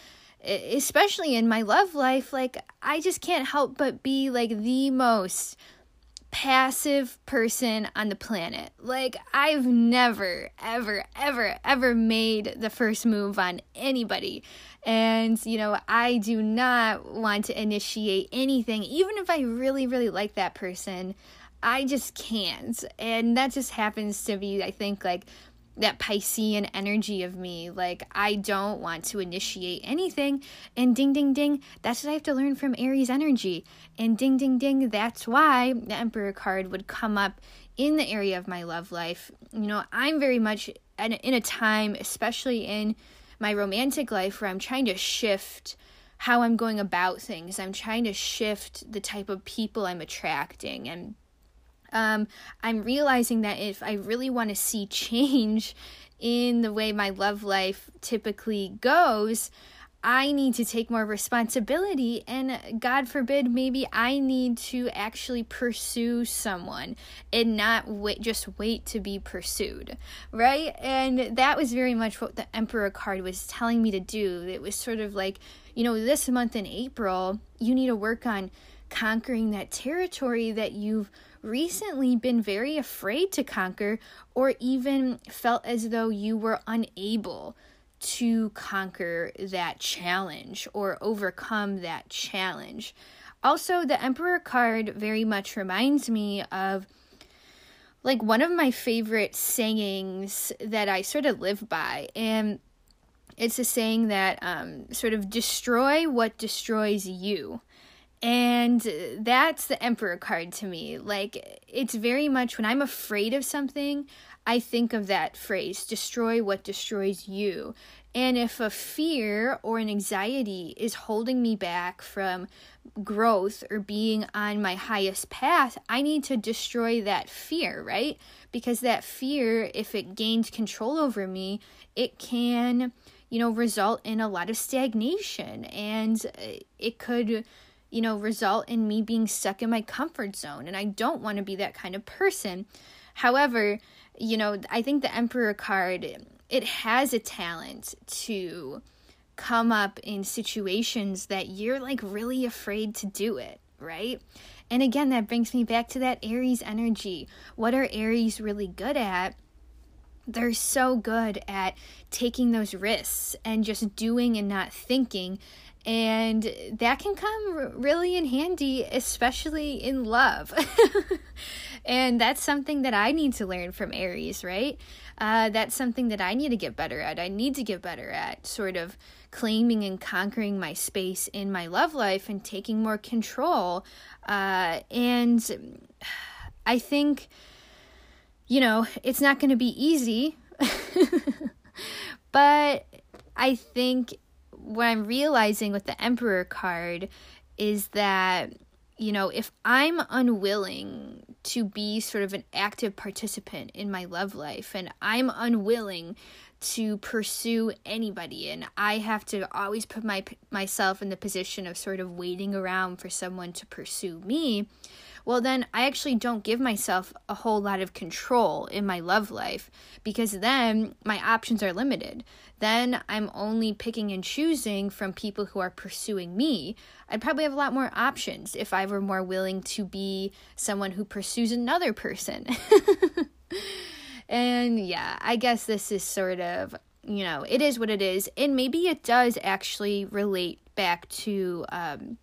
especially in my love life, like, I just can't help but be like the most passive person on the planet. Like, I've never, ever, ever, ever made the first move on anybody. And, you know, I do not want to initiate anything, even if I really, really like that person. I just can't. And that just happens to be, I think, like that Piscean energy of me. Like, I don't want to initiate anything. And ding, ding, ding, that's what I have to learn from Aries energy. And ding, ding, ding, that's why the Emperor card would come up in the area of my love life. You know, I'm very much in a time, especially in my romantic life, where I'm trying to shift how I'm going about things. I'm trying to shift the type of people I'm attracting and um, I'm realizing that if I really want to see change in the way my love life typically goes, I need to take more responsibility, and God forbid, maybe I need to actually pursue someone and not wait, just wait to be pursued, right? And that was very much what the Emperor card was telling me to do. It was sort of like, you know, this month in April, you need to work on conquering that territory that you've recently been very afraid to conquer or even felt as though you were unable to conquer that challenge or overcome that challenge. Also, the Emperor card very much reminds me of like one of my favorite sayings that I sort of live by. And it's a saying that um, sort of destroy what destroys you. And that's the Emperor card to me. Like, it's very much when I'm afraid of something, I think of that phrase destroy what destroys you. And if a fear or an anxiety is holding me back from growth or being on my highest path, I need to destroy that fear, right? Because that fear, if it gains control over me, it can, you know, result in a lot of stagnation and it could you know, result in me being stuck in my comfort zone. And I don't want to be that kind of person. However, you know, I think the Emperor card, it has a talent to come up in situations that you're like really afraid to do it, right? And again, that brings me back to that Aries energy. What are Aries really good at? they're so good at taking those risks and just doing and not thinking and that can come really in handy especially in love. And that's something that i need to learn from aries right? Uh, that's something that i need to get better at. I need to get better at sort of claiming and conquering my space in my love life and taking more control. Uh, and i think you know it's not going to be easy. But i think what I'm realizing with the Emperor card is that, you know, if I'm unwilling to be sort of an active participant in my love life and I'm unwilling to pursue anybody and I have to always put my myself in the position of sort of waiting around for someone to pursue me, well, then I actually don't give myself a whole lot of control in my love life because then my options are limited. Then I'm only picking and choosing from people who are pursuing me. I'd probably have a lot more options if I were more willing to be someone who pursues another person. and yeah, I guess this is sort of, you know, it is what it is. And maybe it does actually relate back to um,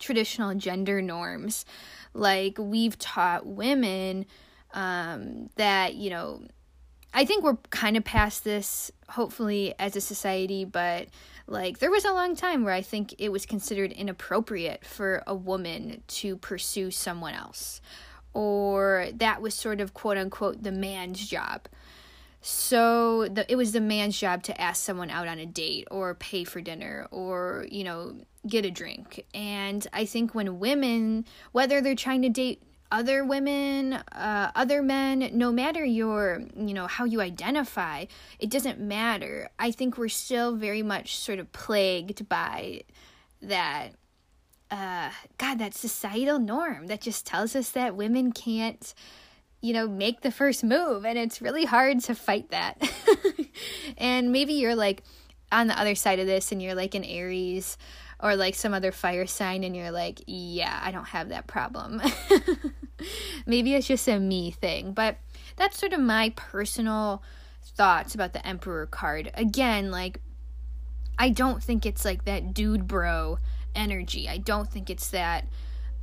traditional gender norms like we've taught women um, that you know i think we're kind of past this hopefully as a society but like there was a long time where i think it was considered inappropriate for a woman to pursue someone else. Or that was sort of quote unquote the man's job so the, it was the man's job to ask someone out on a date or pay for dinner or you know get a drink. And I think when women, whether they're trying to date other women, uh, other men, no matter your, you know, how you identify, it doesn't matter. I think we're still very much sort of plagued by that, uh, God, that societal norm that just tells us that women can't, you know, make the first move. And it's really hard to fight that. and maybe you're like on the other side of this and you're like an Aries or like some other fire sign and you're like, yeah, I don't have that problem. Maybe it's just a me thing, but that's sort of my personal thoughts about the Emperor card. Again, like, I don't think it's like that dude bro energy. I don't think it's that,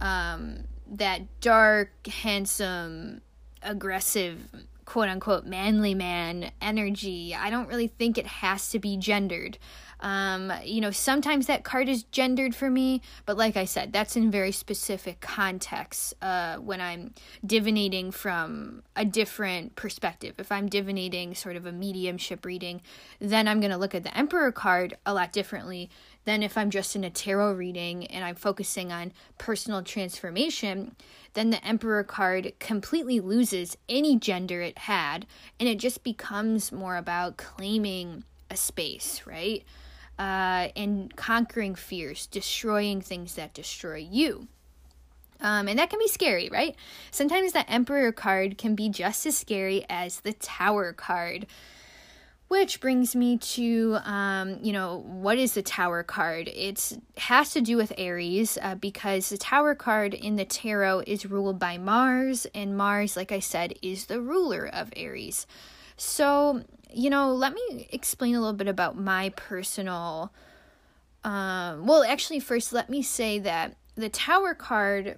um, that dark, handsome, aggressive quote unquote manly man energy. I don't really think it has to be gendered. Um, you know, sometimes that card is gendered for me, but like I said, that's in very specific contexts uh, when I'm divinating from a different perspective. If I'm divinating sort of a mediumship reading, then I'm going to look at the Emperor card a lot differently than if I'm just in a tarot reading and I'm focusing on personal transformation. Then the Emperor card completely loses any gender it had, and it just becomes more about claiming a space, right? uh, and conquering fears, destroying things that destroy you. Um, and that can be scary, right? Sometimes the Emperor card can be just as scary as the Tower card. Which brings me to, um, you know, what is the Tower card? It has to do with Aries uh, because the Tower card in the tarot is ruled by Mars, and Mars, like I said, is the ruler of Aries. So you know, let me explain a little bit about my personal. Um, well, actually, first, let me say that the Tower card,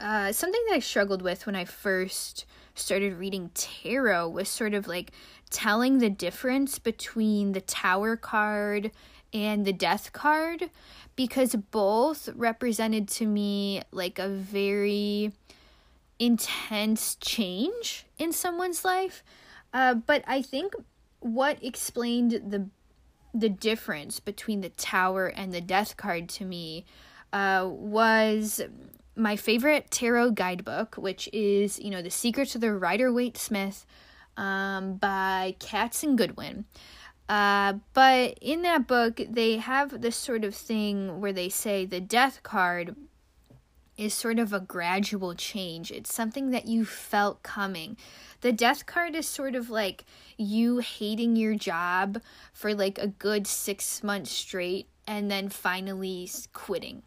uh, something that I struggled with when I first started reading tarot was sort of like telling the difference between the Tower card and the Death card because both represented to me like a very intense change in someone's life. Uh, but I think what explained the the difference between the tower and the death card to me uh, was my favorite tarot guidebook, which is you know the Secrets of the Rider Waite Smith um, by Katz and Goodwin. Uh, but in that book, they have this sort of thing where they say the death card is sort of a gradual change. It's something that you felt coming. The death card is sort of like you hating your job for like a good six months straight and then finally quitting.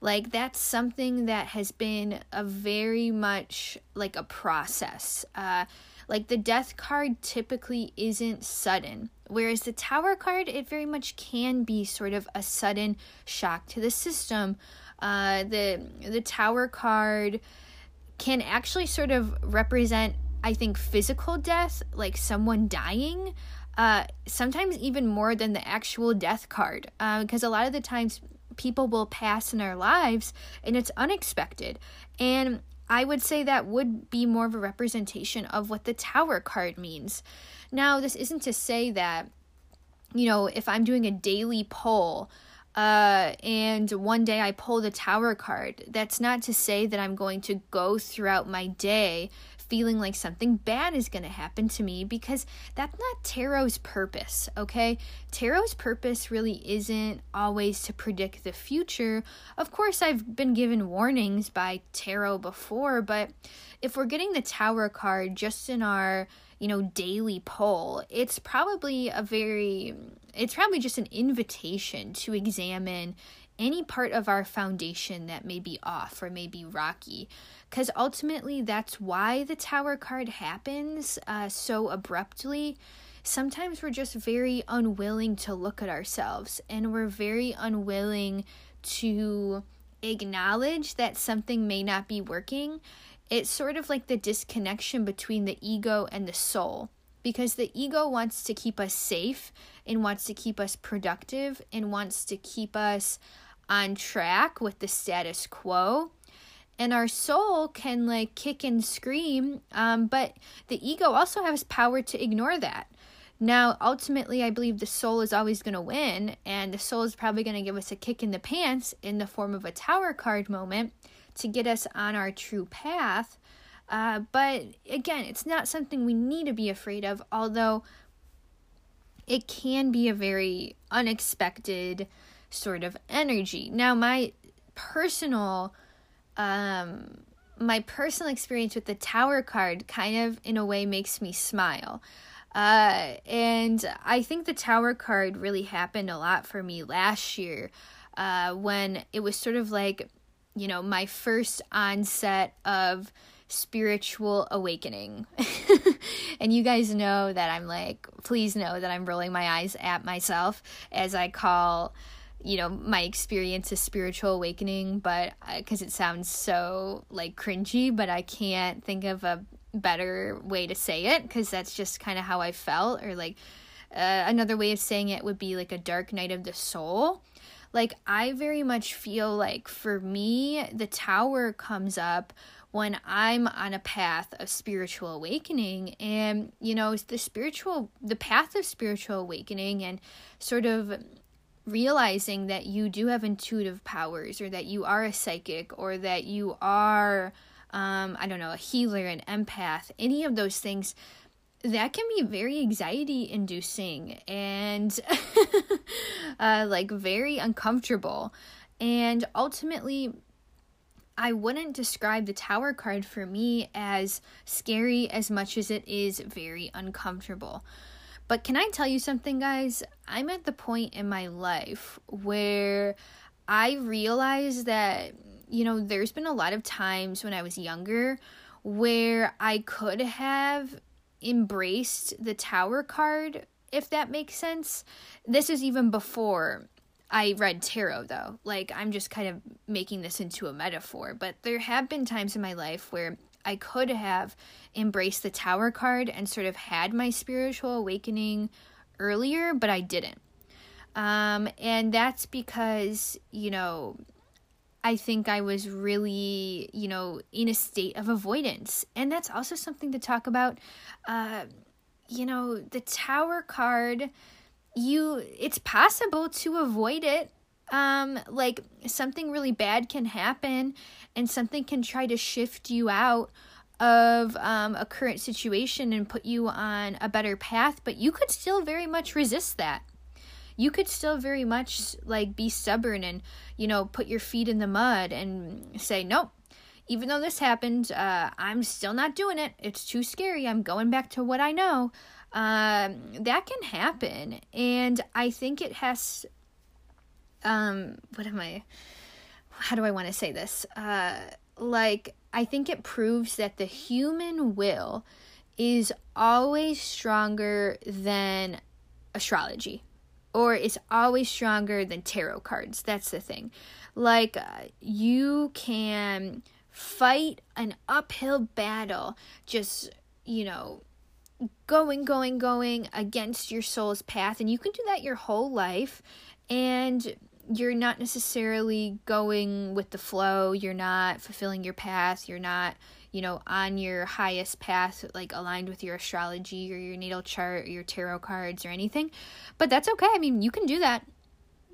Like that's something that has been a very much like a process. Uh, Like the death card typically isn't sudden, whereas the tower card, it very much can be sort of a sudden shock to the system. Uh, the the tower card can actually sort of represent, I think, physical death, like someone dying. Uh, sometimes even more than the actual death card, because uh, a lot of the times people will pass in our lives and it's unexpected. And I would say that would be more of a representation of what the tower card means. Now, this isn't to say that, you know, if I'm doing a daily poll, uh, and one day I pull the tower card, that's not to say that I'm going to go throughout my day feeling like something bad is going to happen to me because that's not tarot's purpose, okay? Tarot's purpose really isn't always to predict the future. Of course, I've been given warnings by tarot before, but if we're getting the tower card just in our you know daily poll it's probably a very it's probably just an invitation to examine any part of our foundation that may be off or may be rocky. Because ultimately, that's why the tower card happens uh, so abruptly. Sometimes we're just very unwilling to look at ourselves and we're very unwilling to acknowledge that something may not be working. It's sort of like the disconnection between the ego and the soul because the ego wants to keep us safe and wants to keep us productive and wants to keep us on track with the status quo. And our soul can like kick and scream um, but the ego also has power to ignore that. Now ultimately i believe the soul is always going to win and the soul is probably going to give us a kick in the pants in the form of a tower card moment to get us on our true path. Uh, but again it's not something we need to be afraid of although it can be a very unexpected sort of energy. Now, my personal um my personal experience with the tower card kind of in a way makes me smile. Uh, and I think the tower card really happened a lot for me last year uh, when it was sort of like, you know, my first onset of spiritual awakening. and you guys know that I'm like, please know that I'm rolling my eyes at myself as I call you know my experience of spiritual awakening but because it sounds so like cringy but i can't think of a better way to say it because that's just kind of how i felt or like uh, another way of saying it would be like a dark night of the soul. Like i very much feel like for me the tower comes up when i'm on a path of spiritual awakening and you know the spiritual the path of spiritual awakening and sort of realizing that you do have intuitive powers or that you are a psychic or that you are um, i don't know a healer an empath any of those things that can be very anxiety inducing and uh, like very uncomfortable and ultimately I wouldn't describe the tower card for me as scary as much as it is very uncomfortable. But can I tell you something, guys? I'm at the point in my life where I realize that, you know, there's been a lot of times when I was younger where I could have embraced the tower card, if that makes sense. This is even before I read tarot, though. Like, I'm just kind of making this into a metaphor. But there have been times in my life where I could have embraced the tower card and sort of had my spiritual awakening earlier, but I didn't. Um, and that's because, you know, I think I was really, you know, in a state of avoidance. And that's also something to talk about. Uh, you know, the tower card, you, it's possible to avoid it um like something really bad can happen and something can try to shift you out of um, a current situation and put you on a better path but you could still very much resist that. You could still very much like be stubborn and you know put your feet in the mud and say nope even though this happened uh, i'm still not doing it. It's too scary. I'm going back to what i know. Um, that can happen. And i think it has um what am I how do I want to say this? Uh like I think it proves that the human will is always stronger than astrology or it's always stronger than tarot cards. That's the thing. Like, uh, you can fight an uphill battle, just, you know, going, going, going against your soul's path. And you can do that your whole life. And you're not necessarily going with the flow. You're not fulfilling your path. You're not, you know, on your highest path, like aligned with your astrology or your natal chart or your tarot cards or anything. But that's okay. I mean, you can do that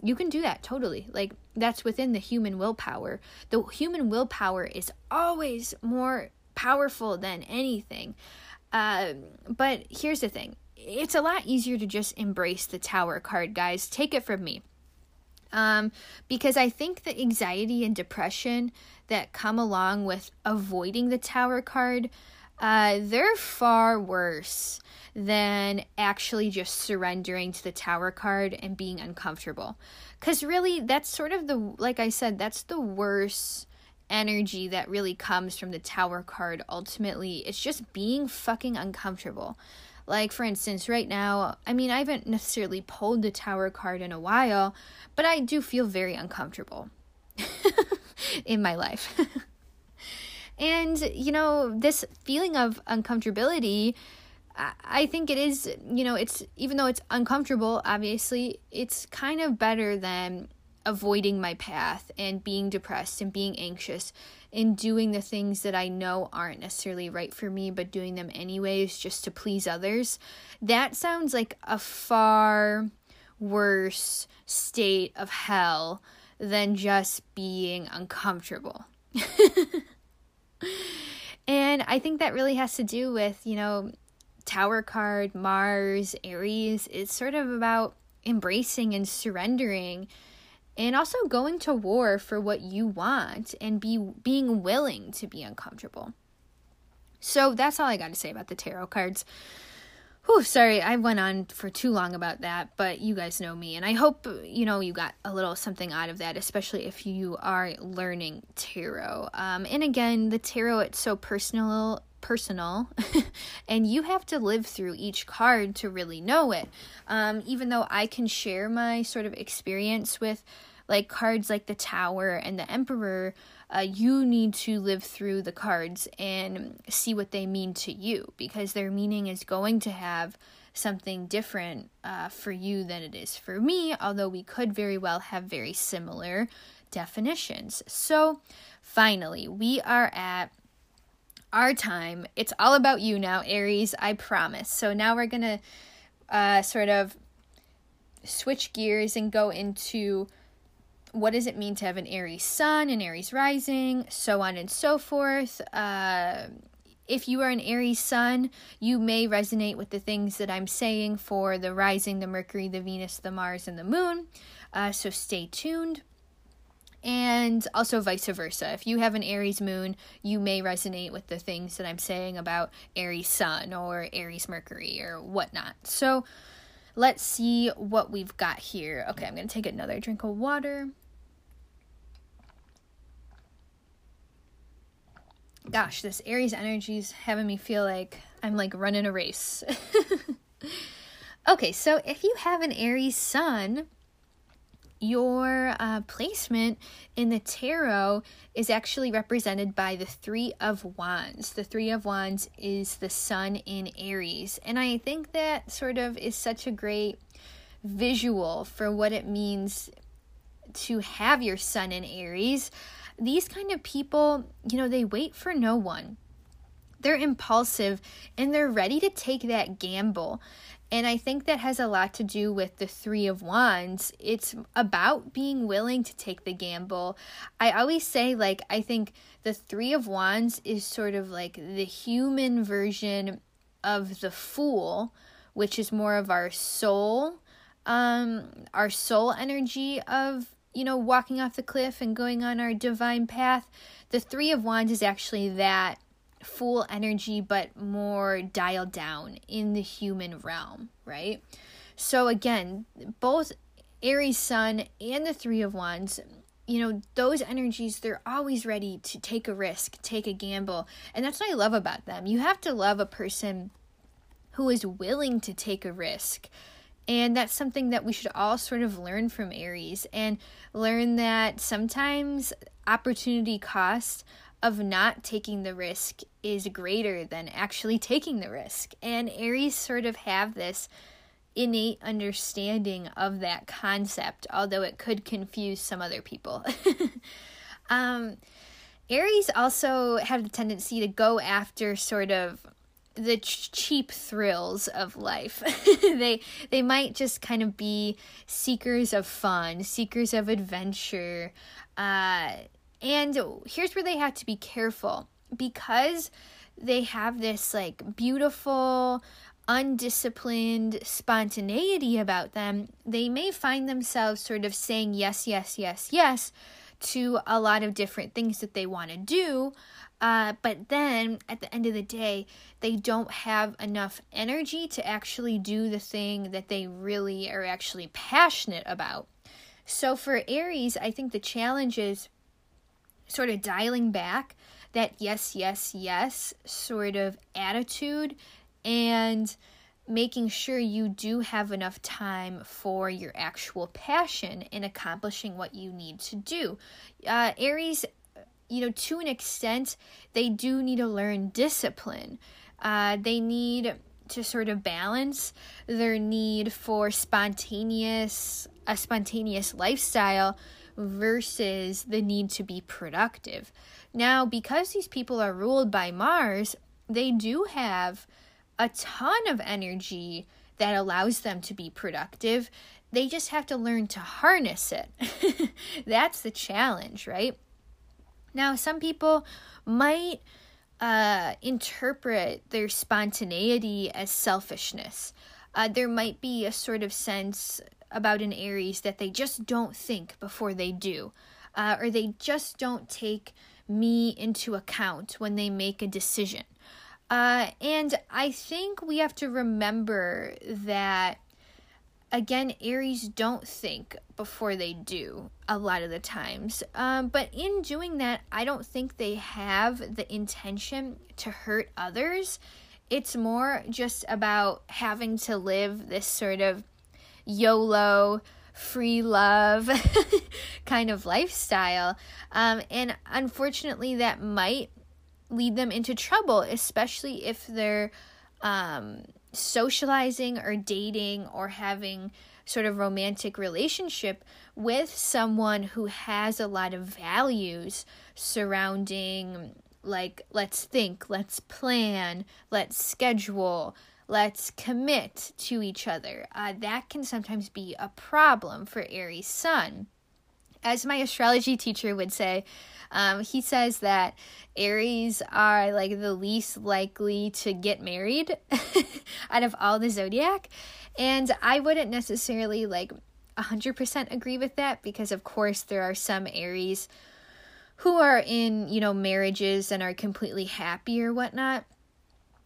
you can do that totally. Like that's within the human willpower. The human willpower is always more powerful than anything. Uh, but here's the thing it's a lot easier to just embrace the tower card, guys. Take it from me. Um, because I think the anxiety and depression that come along with avoiding the tower card, uh, they're far worse than actually just surrendering to the tower card and being uncomfortable. Because really, that's sort of the, like I said, that's the worst energy that really comes from the tower card ultimately. It's just being fucking uncomfortable. Like, for instance, right now, I mean, I haven't necessarily pulled the tower card in a while, but I do feel very uncomfortable in my life. and, you know, this feeling of uncomfortability I think it is, you know, it's even though it's uncomfortable, obviously, it's kind of better than avoiding my path and being depressed and being anxious and doing the things that I know aren't necessarily right for me, but doing them anyways just to please others. That sounds like a far worse state of hell than just being uncomfortable. and I think that really has to do with, you know, Tower card, Mars, Aries, it's sort of about embracing and surrendering and also going to war for what you want and be being willing to be uncomfortable. So that's all I got to say about the tarot cards. Whew, sorry, I went on for too long about that, but you guys know me, and I hope you know you got a little something out of that, especially if you are learning tarot. Um, and again, the tarot it's so personal personal and you have to live through each card to really know it. Um, even though i can share my sort of experience with like cards like the tower and the emperor uh, you need to live through the cards and see what they mean to you because their meaning is going to have something different uh, for you than it is for me although we could very well have very similar definitions. So finally we are at our time. It's all about you now, Aries, I promise. So now we're going to uh, sort of switch gears and go into what does it mean to have an Aries sun, an Aries rising, so on and so forth. Uh, if you are an Aries sun, you may resonate with the things that I'm saying for the rising, the Mercury, the Venus, the Mars, and the Moon. Uh, so stay tuned and also vice versa. If you have an Aries moon, you may resonate with the things that I'm saying about Aries sun or Aries Mercury or whatnot. So let's see what we've got here. Okay, I'm going to take another drink of water. Gosh, this Aries energy is having me feel like I'm like running a race. okay, so if you have an Aries sun, your uh, placement in the tarot is actually represented by the Three of Wands. The Three of Wands is the sun in Aries. And I think that sort of is such a great visual for what it means to have your sun in Aries. These kind of people, you know, they wait for no one. They're impulsive and they're ready to take that gamble. And I think that has a lot to do with the Three of Wands. It's about being willing to take the gamble. I always say, like, I think the Three of Wands is sort of like the human version of the Fool, which is more of our soul, um, our soul energy of, you know, walking off the cliff and going on our divine path. The Three of Wands is actually that Fool energy, but more dialed down in the human realm, right? So, again, both Aries Sun and the Three of Wands, you know, those energies, they're always ready to take a risk, take a gamble. And that's what I love about them. You have to love a person who is willing to take a risk. And that's something that we should all sort of learn from Aries and learn that sometimes opportunity cost of not taking the risk is greater than actually taking the risk. And Aries sort of have this innate understanding of that concept, although it could confuse some other people. um, Aries also have the tendency to go after sort of the ch- cheap thrills of life. they they might just kind of be seekers of fun, seekers of adventure. Uh, and here's where they have to be careful because they have this like beautiful undisciplined spontaneity about them, they may find themselves sort of saying yes, yes, yes, yes to a lot of different things that they want to do. Uh, but then at the end of the day, they don't have enough energy to actually do the thing that they really are actually passionate about. So for Aries, I think the challenge is sort of dialing back that yes, yes, yes sort of attitude and making sure you do have enough time for your actual passion in accomplishing what you need to do. Uh, Aries, you know, to an extent, they do need to learn discipline. Uh, they need to sort of balance their need for spontaneous a spontaneous lifestyle versus the need to be productive. Now, because these people are ruled by Mars, they do have a ton of energy that allows them to be productive. They just have to learn to harness it. That's the challenge, right? Now, some people might uh, interpret their spontaneity as selfishness. Uh, there might be a sort of sense about an Aries that they just don't think before they do, uh, or they just don't take me into account when they make a decision. Uh, and I think we have to remember that, again, Aries don't think before they do a lot of the times. Um, but in doing that, I don't think they have the intention to hurt others. It's more just about having to live this sort of YOLO, free love kind of lifestyle. Um, and unfortunately, that might lead them into trouble, especially if they're um, socializing or dating or having sort of romantic relationship with someone who has a lot of values surrounding like let's think, let's plan, let's schedule, let's commit to each other. Uh, that can sometimes be a problem for Aries Sun. As my astrology teacher would say, um, he says that Aries are like the least likely to get married out of all the zodiac. And I wouldn't necessarily like 100% agree with that because, of course, there are some Aries who are in, you know, marriages and are completely happy or whatnot.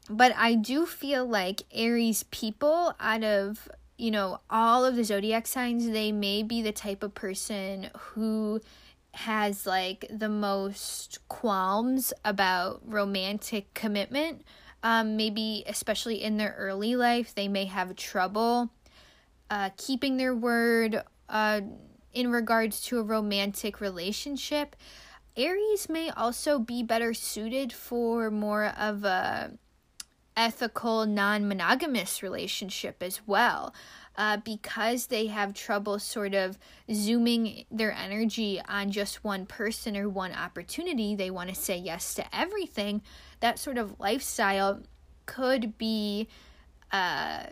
But I do feel like Aries people, out of, you know, all of the zodiac signs, they may be the type of person who has like the most qualms about romantic commitment. Um, maybe, especially in their early life, they may have trouble uh, keeping their word uh, in regards to a romantic relationship. Aries may also be better suited for more of a ethical, non monogamous relationship as well uh, because they have trouble sort of zooming their energy on just one person or one opportunity. They want to say yes to everything. That sort of lifestyle could be, uh,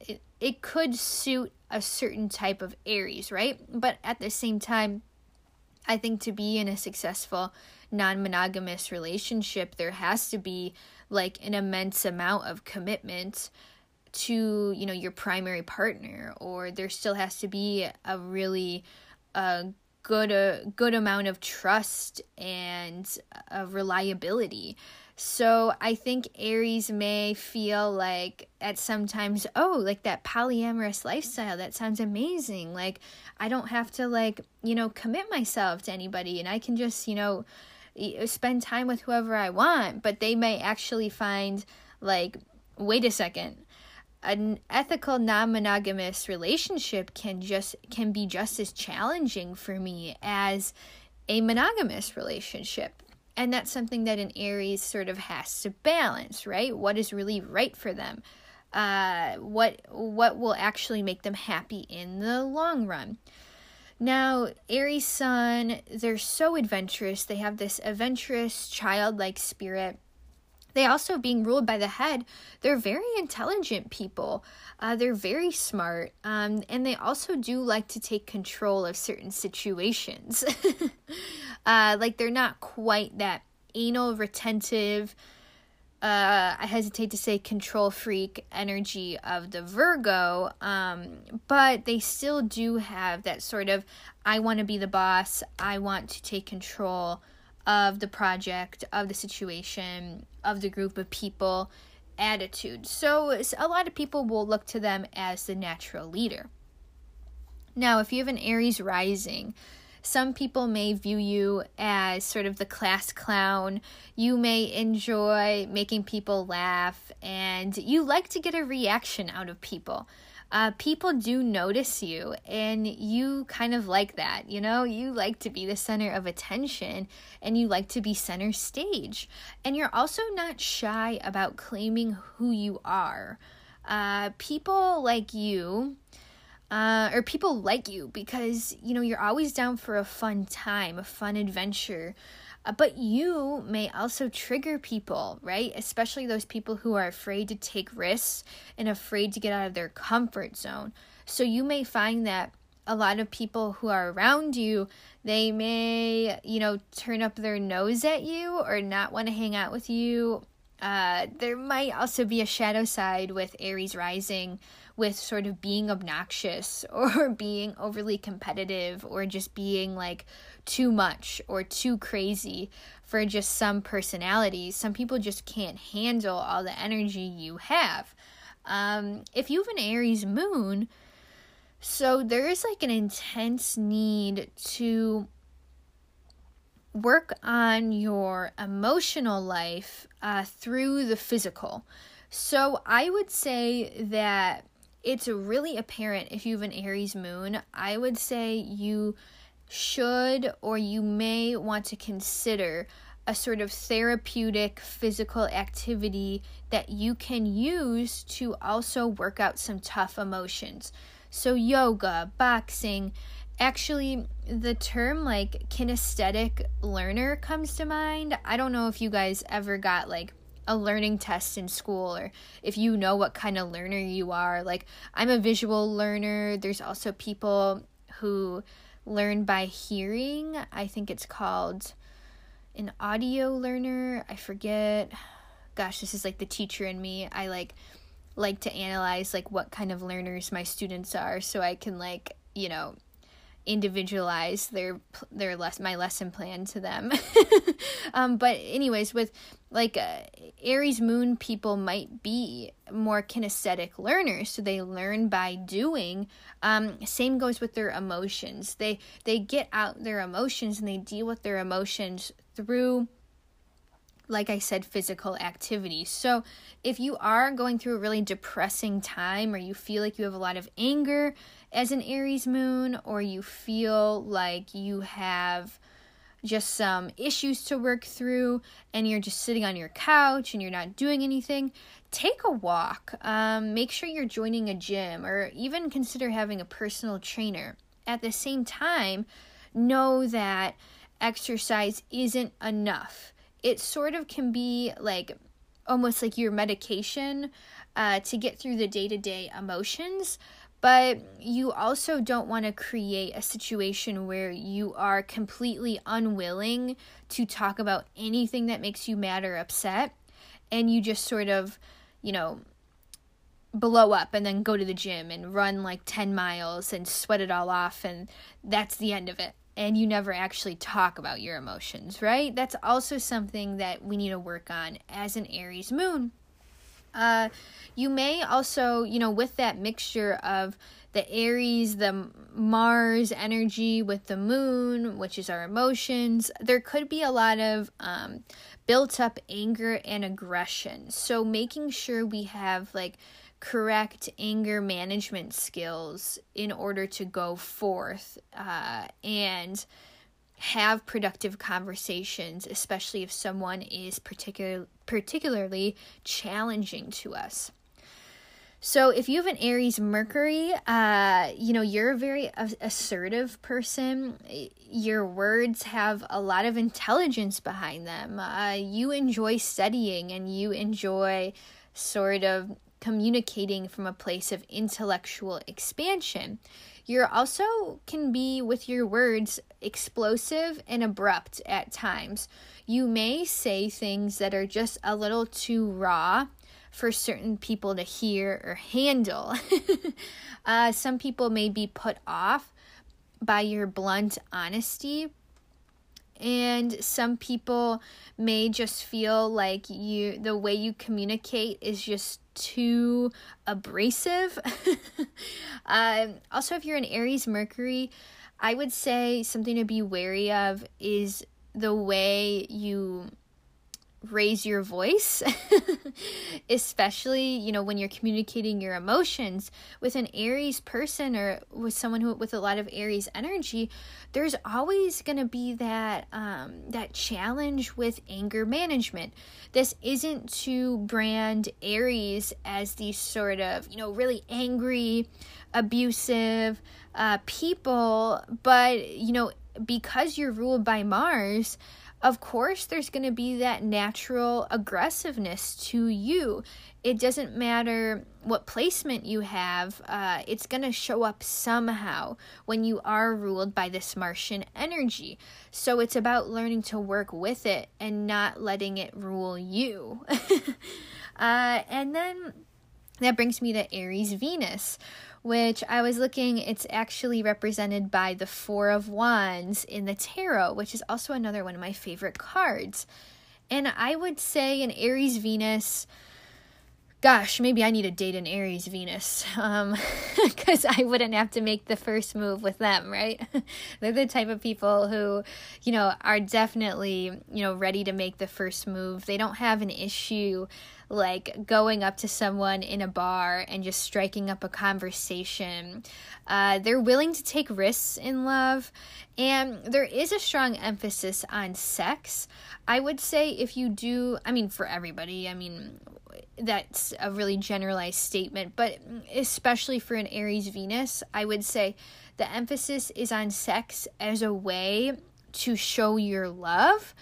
it, it could suit a certain type of Aries, right? But at the same time, I think to be in a successful non monogamous relationship, there has to be like an immense amount of commitment to you know your primary partner or there still has to be a really uh, good a good amount of trust and uh, reliability. So I think Aries may feel like at sometimes, oh, like that polyamorous lifestyle, that sounds amazing. Like I don't have to like, you know, commit myself to anybody and I can just, you know, spend time with whoever I want. But they may actually find like, wait a second, an ethical non-monogamous relationship can just can be just as challenging for me as a monogamous relationship and that's something that an Aries sort of has to balance, right? What is really right for them? Uh, what what will actually make them happy in the long run? Now, Aries Sun, they're so adventurous. They have this adventurous, childlike spirit. They also being ruled by the head they're very intelligent people. Uh, they're very smart um, and they also do like to take control of certain situations. Uh, like they're not quite that anal retentive uh, I hesitate to say control freak energy of the Virgo, um, but they still do have that sort of I want to be the boss, I want to take control of the project, of the situation, of the group of people attitude. So a lot of people will look to them as the natural leader. Now, if you have an Aries rising, some people may view you as sort of the class clown. You may enjoy making people laugh and you like to get a reaction out of people. Uh, people do notice you and you kind of like that you know? You like to be the center of attention and you like to be center stage. And you're also not shy about claiming who you are. Uh, people like you uh, or people like you because you know you're always down for a fun time a fun adventure uh, but you may also trigger people, right? Especially those people who are afraid to take risks and afraid to get out of their comfort zone. So you may find that a lot of people who are around you, they may, you know, turn up their nose at you or not want to hang out with you. Uh, there might also be a shadow side with Aries rising with sort of being obnoxious or being overly competitive or just being like too much or too crazy for just some personalities. Some people just can't handle all the energy you have. Um, if you have an Aries moon, so there is like an intense need to work on your emotional life uh, through the physical. So I would say that it's really apparent if you have an Aries moon. I would say you should or you may want to consider a sort of therapeutic physical activity that you can use to also work out some tough emotions. So, yoga, boxing, actually, the term like kinesthetic learner comes to mind. I don't know if you guys ever got like a learning test in school or if you know what kind of learner you are. Like, I'm a visual learner. There's also people who learn by hearing. I think it's called an audio learner. I forget. Gosh, this is like the teacher in me. I like like to analyze like what kind of learners my students are so I can like, you know, individualize their their less my lesson plan to them. um, but anyways, with like uh, Aries Moon people might be more kinesthetic learners, so they learn by doing. Um, same goes with their emotions. They they get out their emotions and they deal with their emotions through like I said, physical activity. So, if you are going through a really depressing time or you feel like you have a lot of anger as an Aries moon, or you feel like you have just some issues to work through and you're just sitting on your couch and you're not doing anything, take a walk. Um, make sure you're joining a gym or even consider having a personal trainer. At the same time, know that exercise isn't enough it sort of can be like almost like your medication uh, to get through the day to day emotions. But you also don't want to create a situation where you are completely unwilling to talk about anything that makes you mad or upset. And you just sort of, you know, blow up and then go to the gym and run like 10 miles and sweat it all off. And that's the end of it. and you never actually talk about your emotions, right? That's also something that we need to work on as an Aries moon. Uh, you may also, you know, with that mixture of the Aries, the Mars energy with the moon, which is our emotions, there could be a lot of um, built up anger and aggression. So making sure we have like correct anger management skills in order to go forth uh, and have productive conversations, especially if someone is particular, particularly challenging to us. So, if you have an Aries Mercury, uh, you know, you're a very assertive person. Your words have a lot of intelligence behind them. Uh, you enjoy studying and you enjoy sort of communicating from a place of intellectual expansion. You're also can be with your words explosive and abrupt at times. You may say things that are just a little too raw for certain people to hear or handle. uh, some people may be put off by your blunt honesty and some people may just feel like you the way you communicate is just too abrasive. Um, also if you're an aries mercury i would say something to be wary of is the way you raise your voice, especially, you know, when you're communicating your emotions with an Aries person or with someone who with a lot of Aries energy, there's always going to be that um that challenge with anger management. This isn't to brand Aries as these sort of, you know, really angry, abusive uh people, but you know, because you're ruled by Mars, of course there's going to be that natural aggressiveness to you. It doesn't matter what placement you have, uh, it's going to show up somehow when you are ruled by this Martian energy. So it's about learning to work with it and not letting it rule you. uh, and then that brings me to Aries Venus which I was looking, it's actually represented by the Four of Wands in the Tarot, which is also another one of my favorite cards. And I would say an Aries Venus, gosh, maybe I need to date an Aries Venus, um, because I wouldn't have to make the first move with them, right? They're the type of people who, you know, are definitely, you know, ready to make the first move. They don't have an issue like going up to someone in a bar and just striking up a conversation. Uh, they're willing to take risks in love, and there is a strong emphasis on sex. I would say if you do, I mean, for everybody, I mean, that's a really generalized statement, but especially for an Aries Venus, I would say the emphasis is on sex as a way to show your love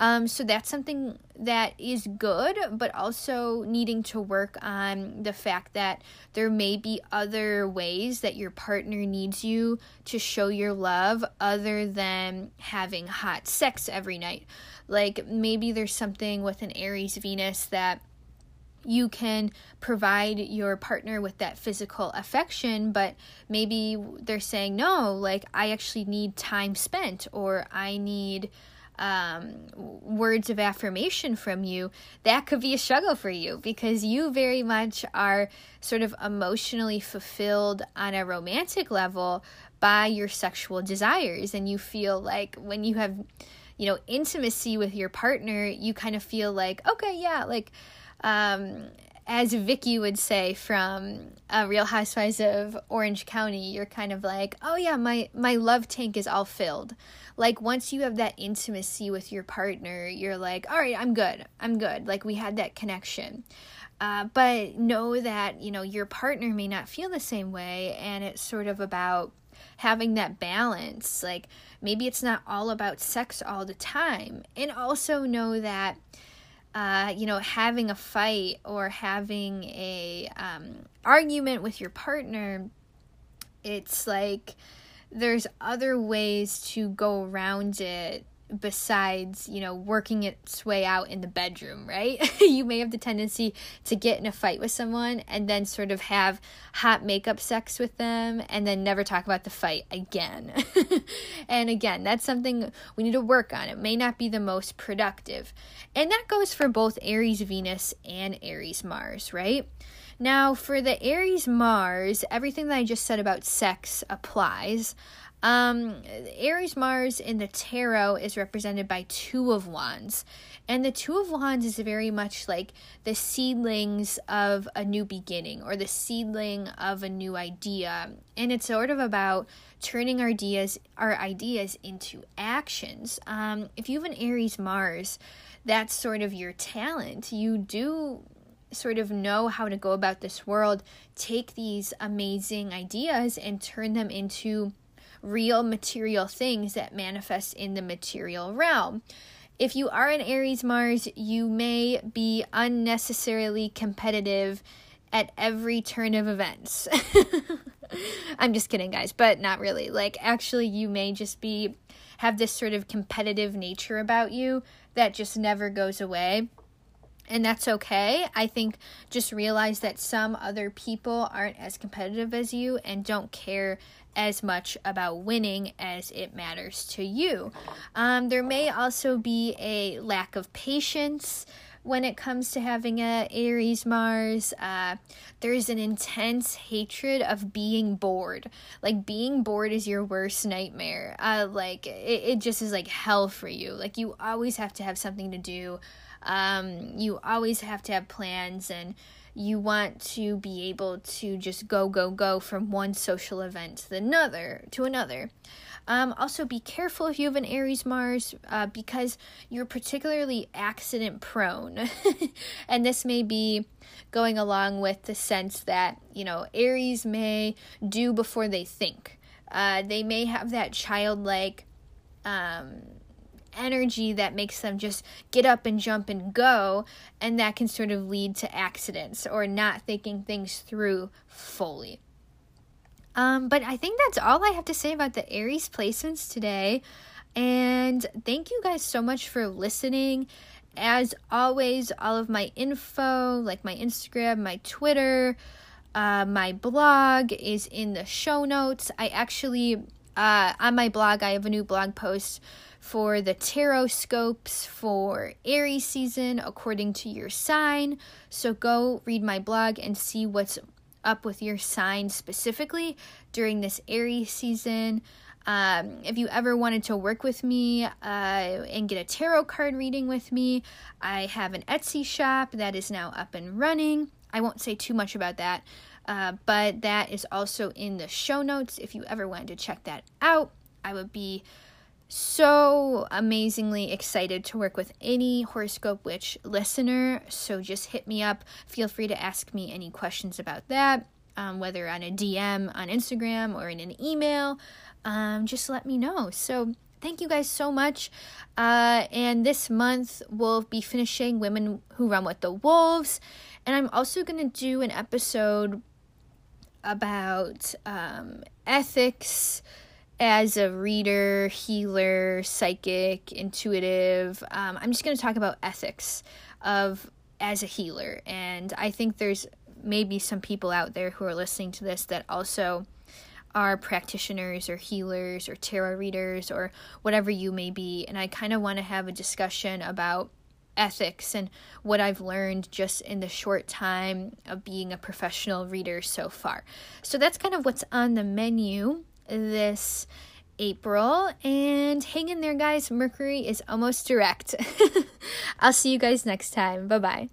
um, so that's something that is good, but also needing to work on the fact that there may be other ways that your partner needs you to show your love other than having hot sex every night. Like maybe there's something with an Aries Venus that you can provide your partner with that physical affection, but maybe they're saying, no, like I actually need time spent or I need um, words of affirmation from you, that could be a struggle for you because you very much are sort of emotionally fulfilled on a romantic level by your sexual desires. And you feel like when you have, you know, intimacy with your partner, you kind of feel like, okay, yeah, like, um, as Vicki would say from uh, Real Housewives of Orange County, you're kind of like, oh yeah, my my love tank is all filled. Like once you have that intimacy with your partner, you're like, all right, I'm good, I'm good. Like we had that connection. Uh, but know that you know your partner may not feel the same way, and it's sort of about having that balance. Like maybe it's not all about sex all the time, and also know that uh, you know, having a fight or having a um, argument with your partner, it's like there's other ways to go around it besides, you know, working its way out in the bedroom, right? you may have the tendency to get in a fight with someone and then sort of have hot makeup sex with them and then never talk about the fight again. and again, that's something we need to work on. It may not be the most productive. And that goes for both Aries Venus and Aries Mars, right? Now, for the Aries Mars, everything that I just said about sex applies. Um, Aries Mars in the tarot is represented by Two of Wands. And the Two of Wands is very much like the seedlings of a new beginning or the seedling of a new idea. And it's sort of about turning our ideas, our ideas into actions. Um, if you have an Aries Mars, that's sort of your talent. You do sort of know how to go about this world, take these amazing ideas and turn them into real material things that manifest in the material realm. If you are an Aries Mars, you may be unnecessarily competitive at every turn of events. I'm just kidding, guys, but not really. Like, actually, you may just be have this sort of competitive nature about you that just never goes away and that's okay. I think just realize that some other people aren't as competitive as you and don't care as much about winning as it matters to you. Um, there may also be a lack of patience when it comes to having a Aries Mars. Uh, there's an intense hatred of being bored. Like being bored is your worst nightmare. Uh, like it, it just is like hell for you. Like you always have to have something to do. Um, you always have to have plans and you want to be able to just go go go from one social event to another to another um, also be careful if you have an aries mars uh, because you're particularly accident prone and this may be going along with the sense that you know aries may do before they think uh, they may have that childlike um, energy that makes them just get up and jump and go, and that can sort of lead to accidents or not thinking things through fully. Um, but I think that's all I have to say about the Aries placements today. And thank you guys so much for listening. As always, all of my info, like my Instagram, my Twitter, uh, my blog is in the show notes. I actually, uh, on my blog, I have a new blog post for the tarot scopes for Aries season according to your sign. So go read my blog and see what's up with your sign specifically during this Aries season. Um, if you ever wanted to work with me uh, and get a tarot card reading with me, I have an Etsy shop that is now up and running. I won't say too much about that, uh, but that is also in the show notes if you ever wanted to check that out. I would be so amazingly excited to work with any horoscope witch listener. So just hit me up. Feel free to ask me any questions about that, um, whether on a DM on Instagram or in an email. Um, just let me know. So thank you guys so much. Uh, and this month we'll be finishing Women Who Run with the Wolves. And I'm also going to do an episode about um, ethics as a reader, healer, psychic, intuitive, um, I'm just going to talk about ethics of as a healer. And I think there's maybe some people out there who are listening to this that also are practitioners or healers or tarot readers or whatever you may be. And I kind of want to have a discussion about ethics and what I've learned just in the short time of being a professional reader so far. So that's kind of what's on the menu this April. And hang in there, guys. Mercury is almost direct. I'll see you guys next time. Bye bye.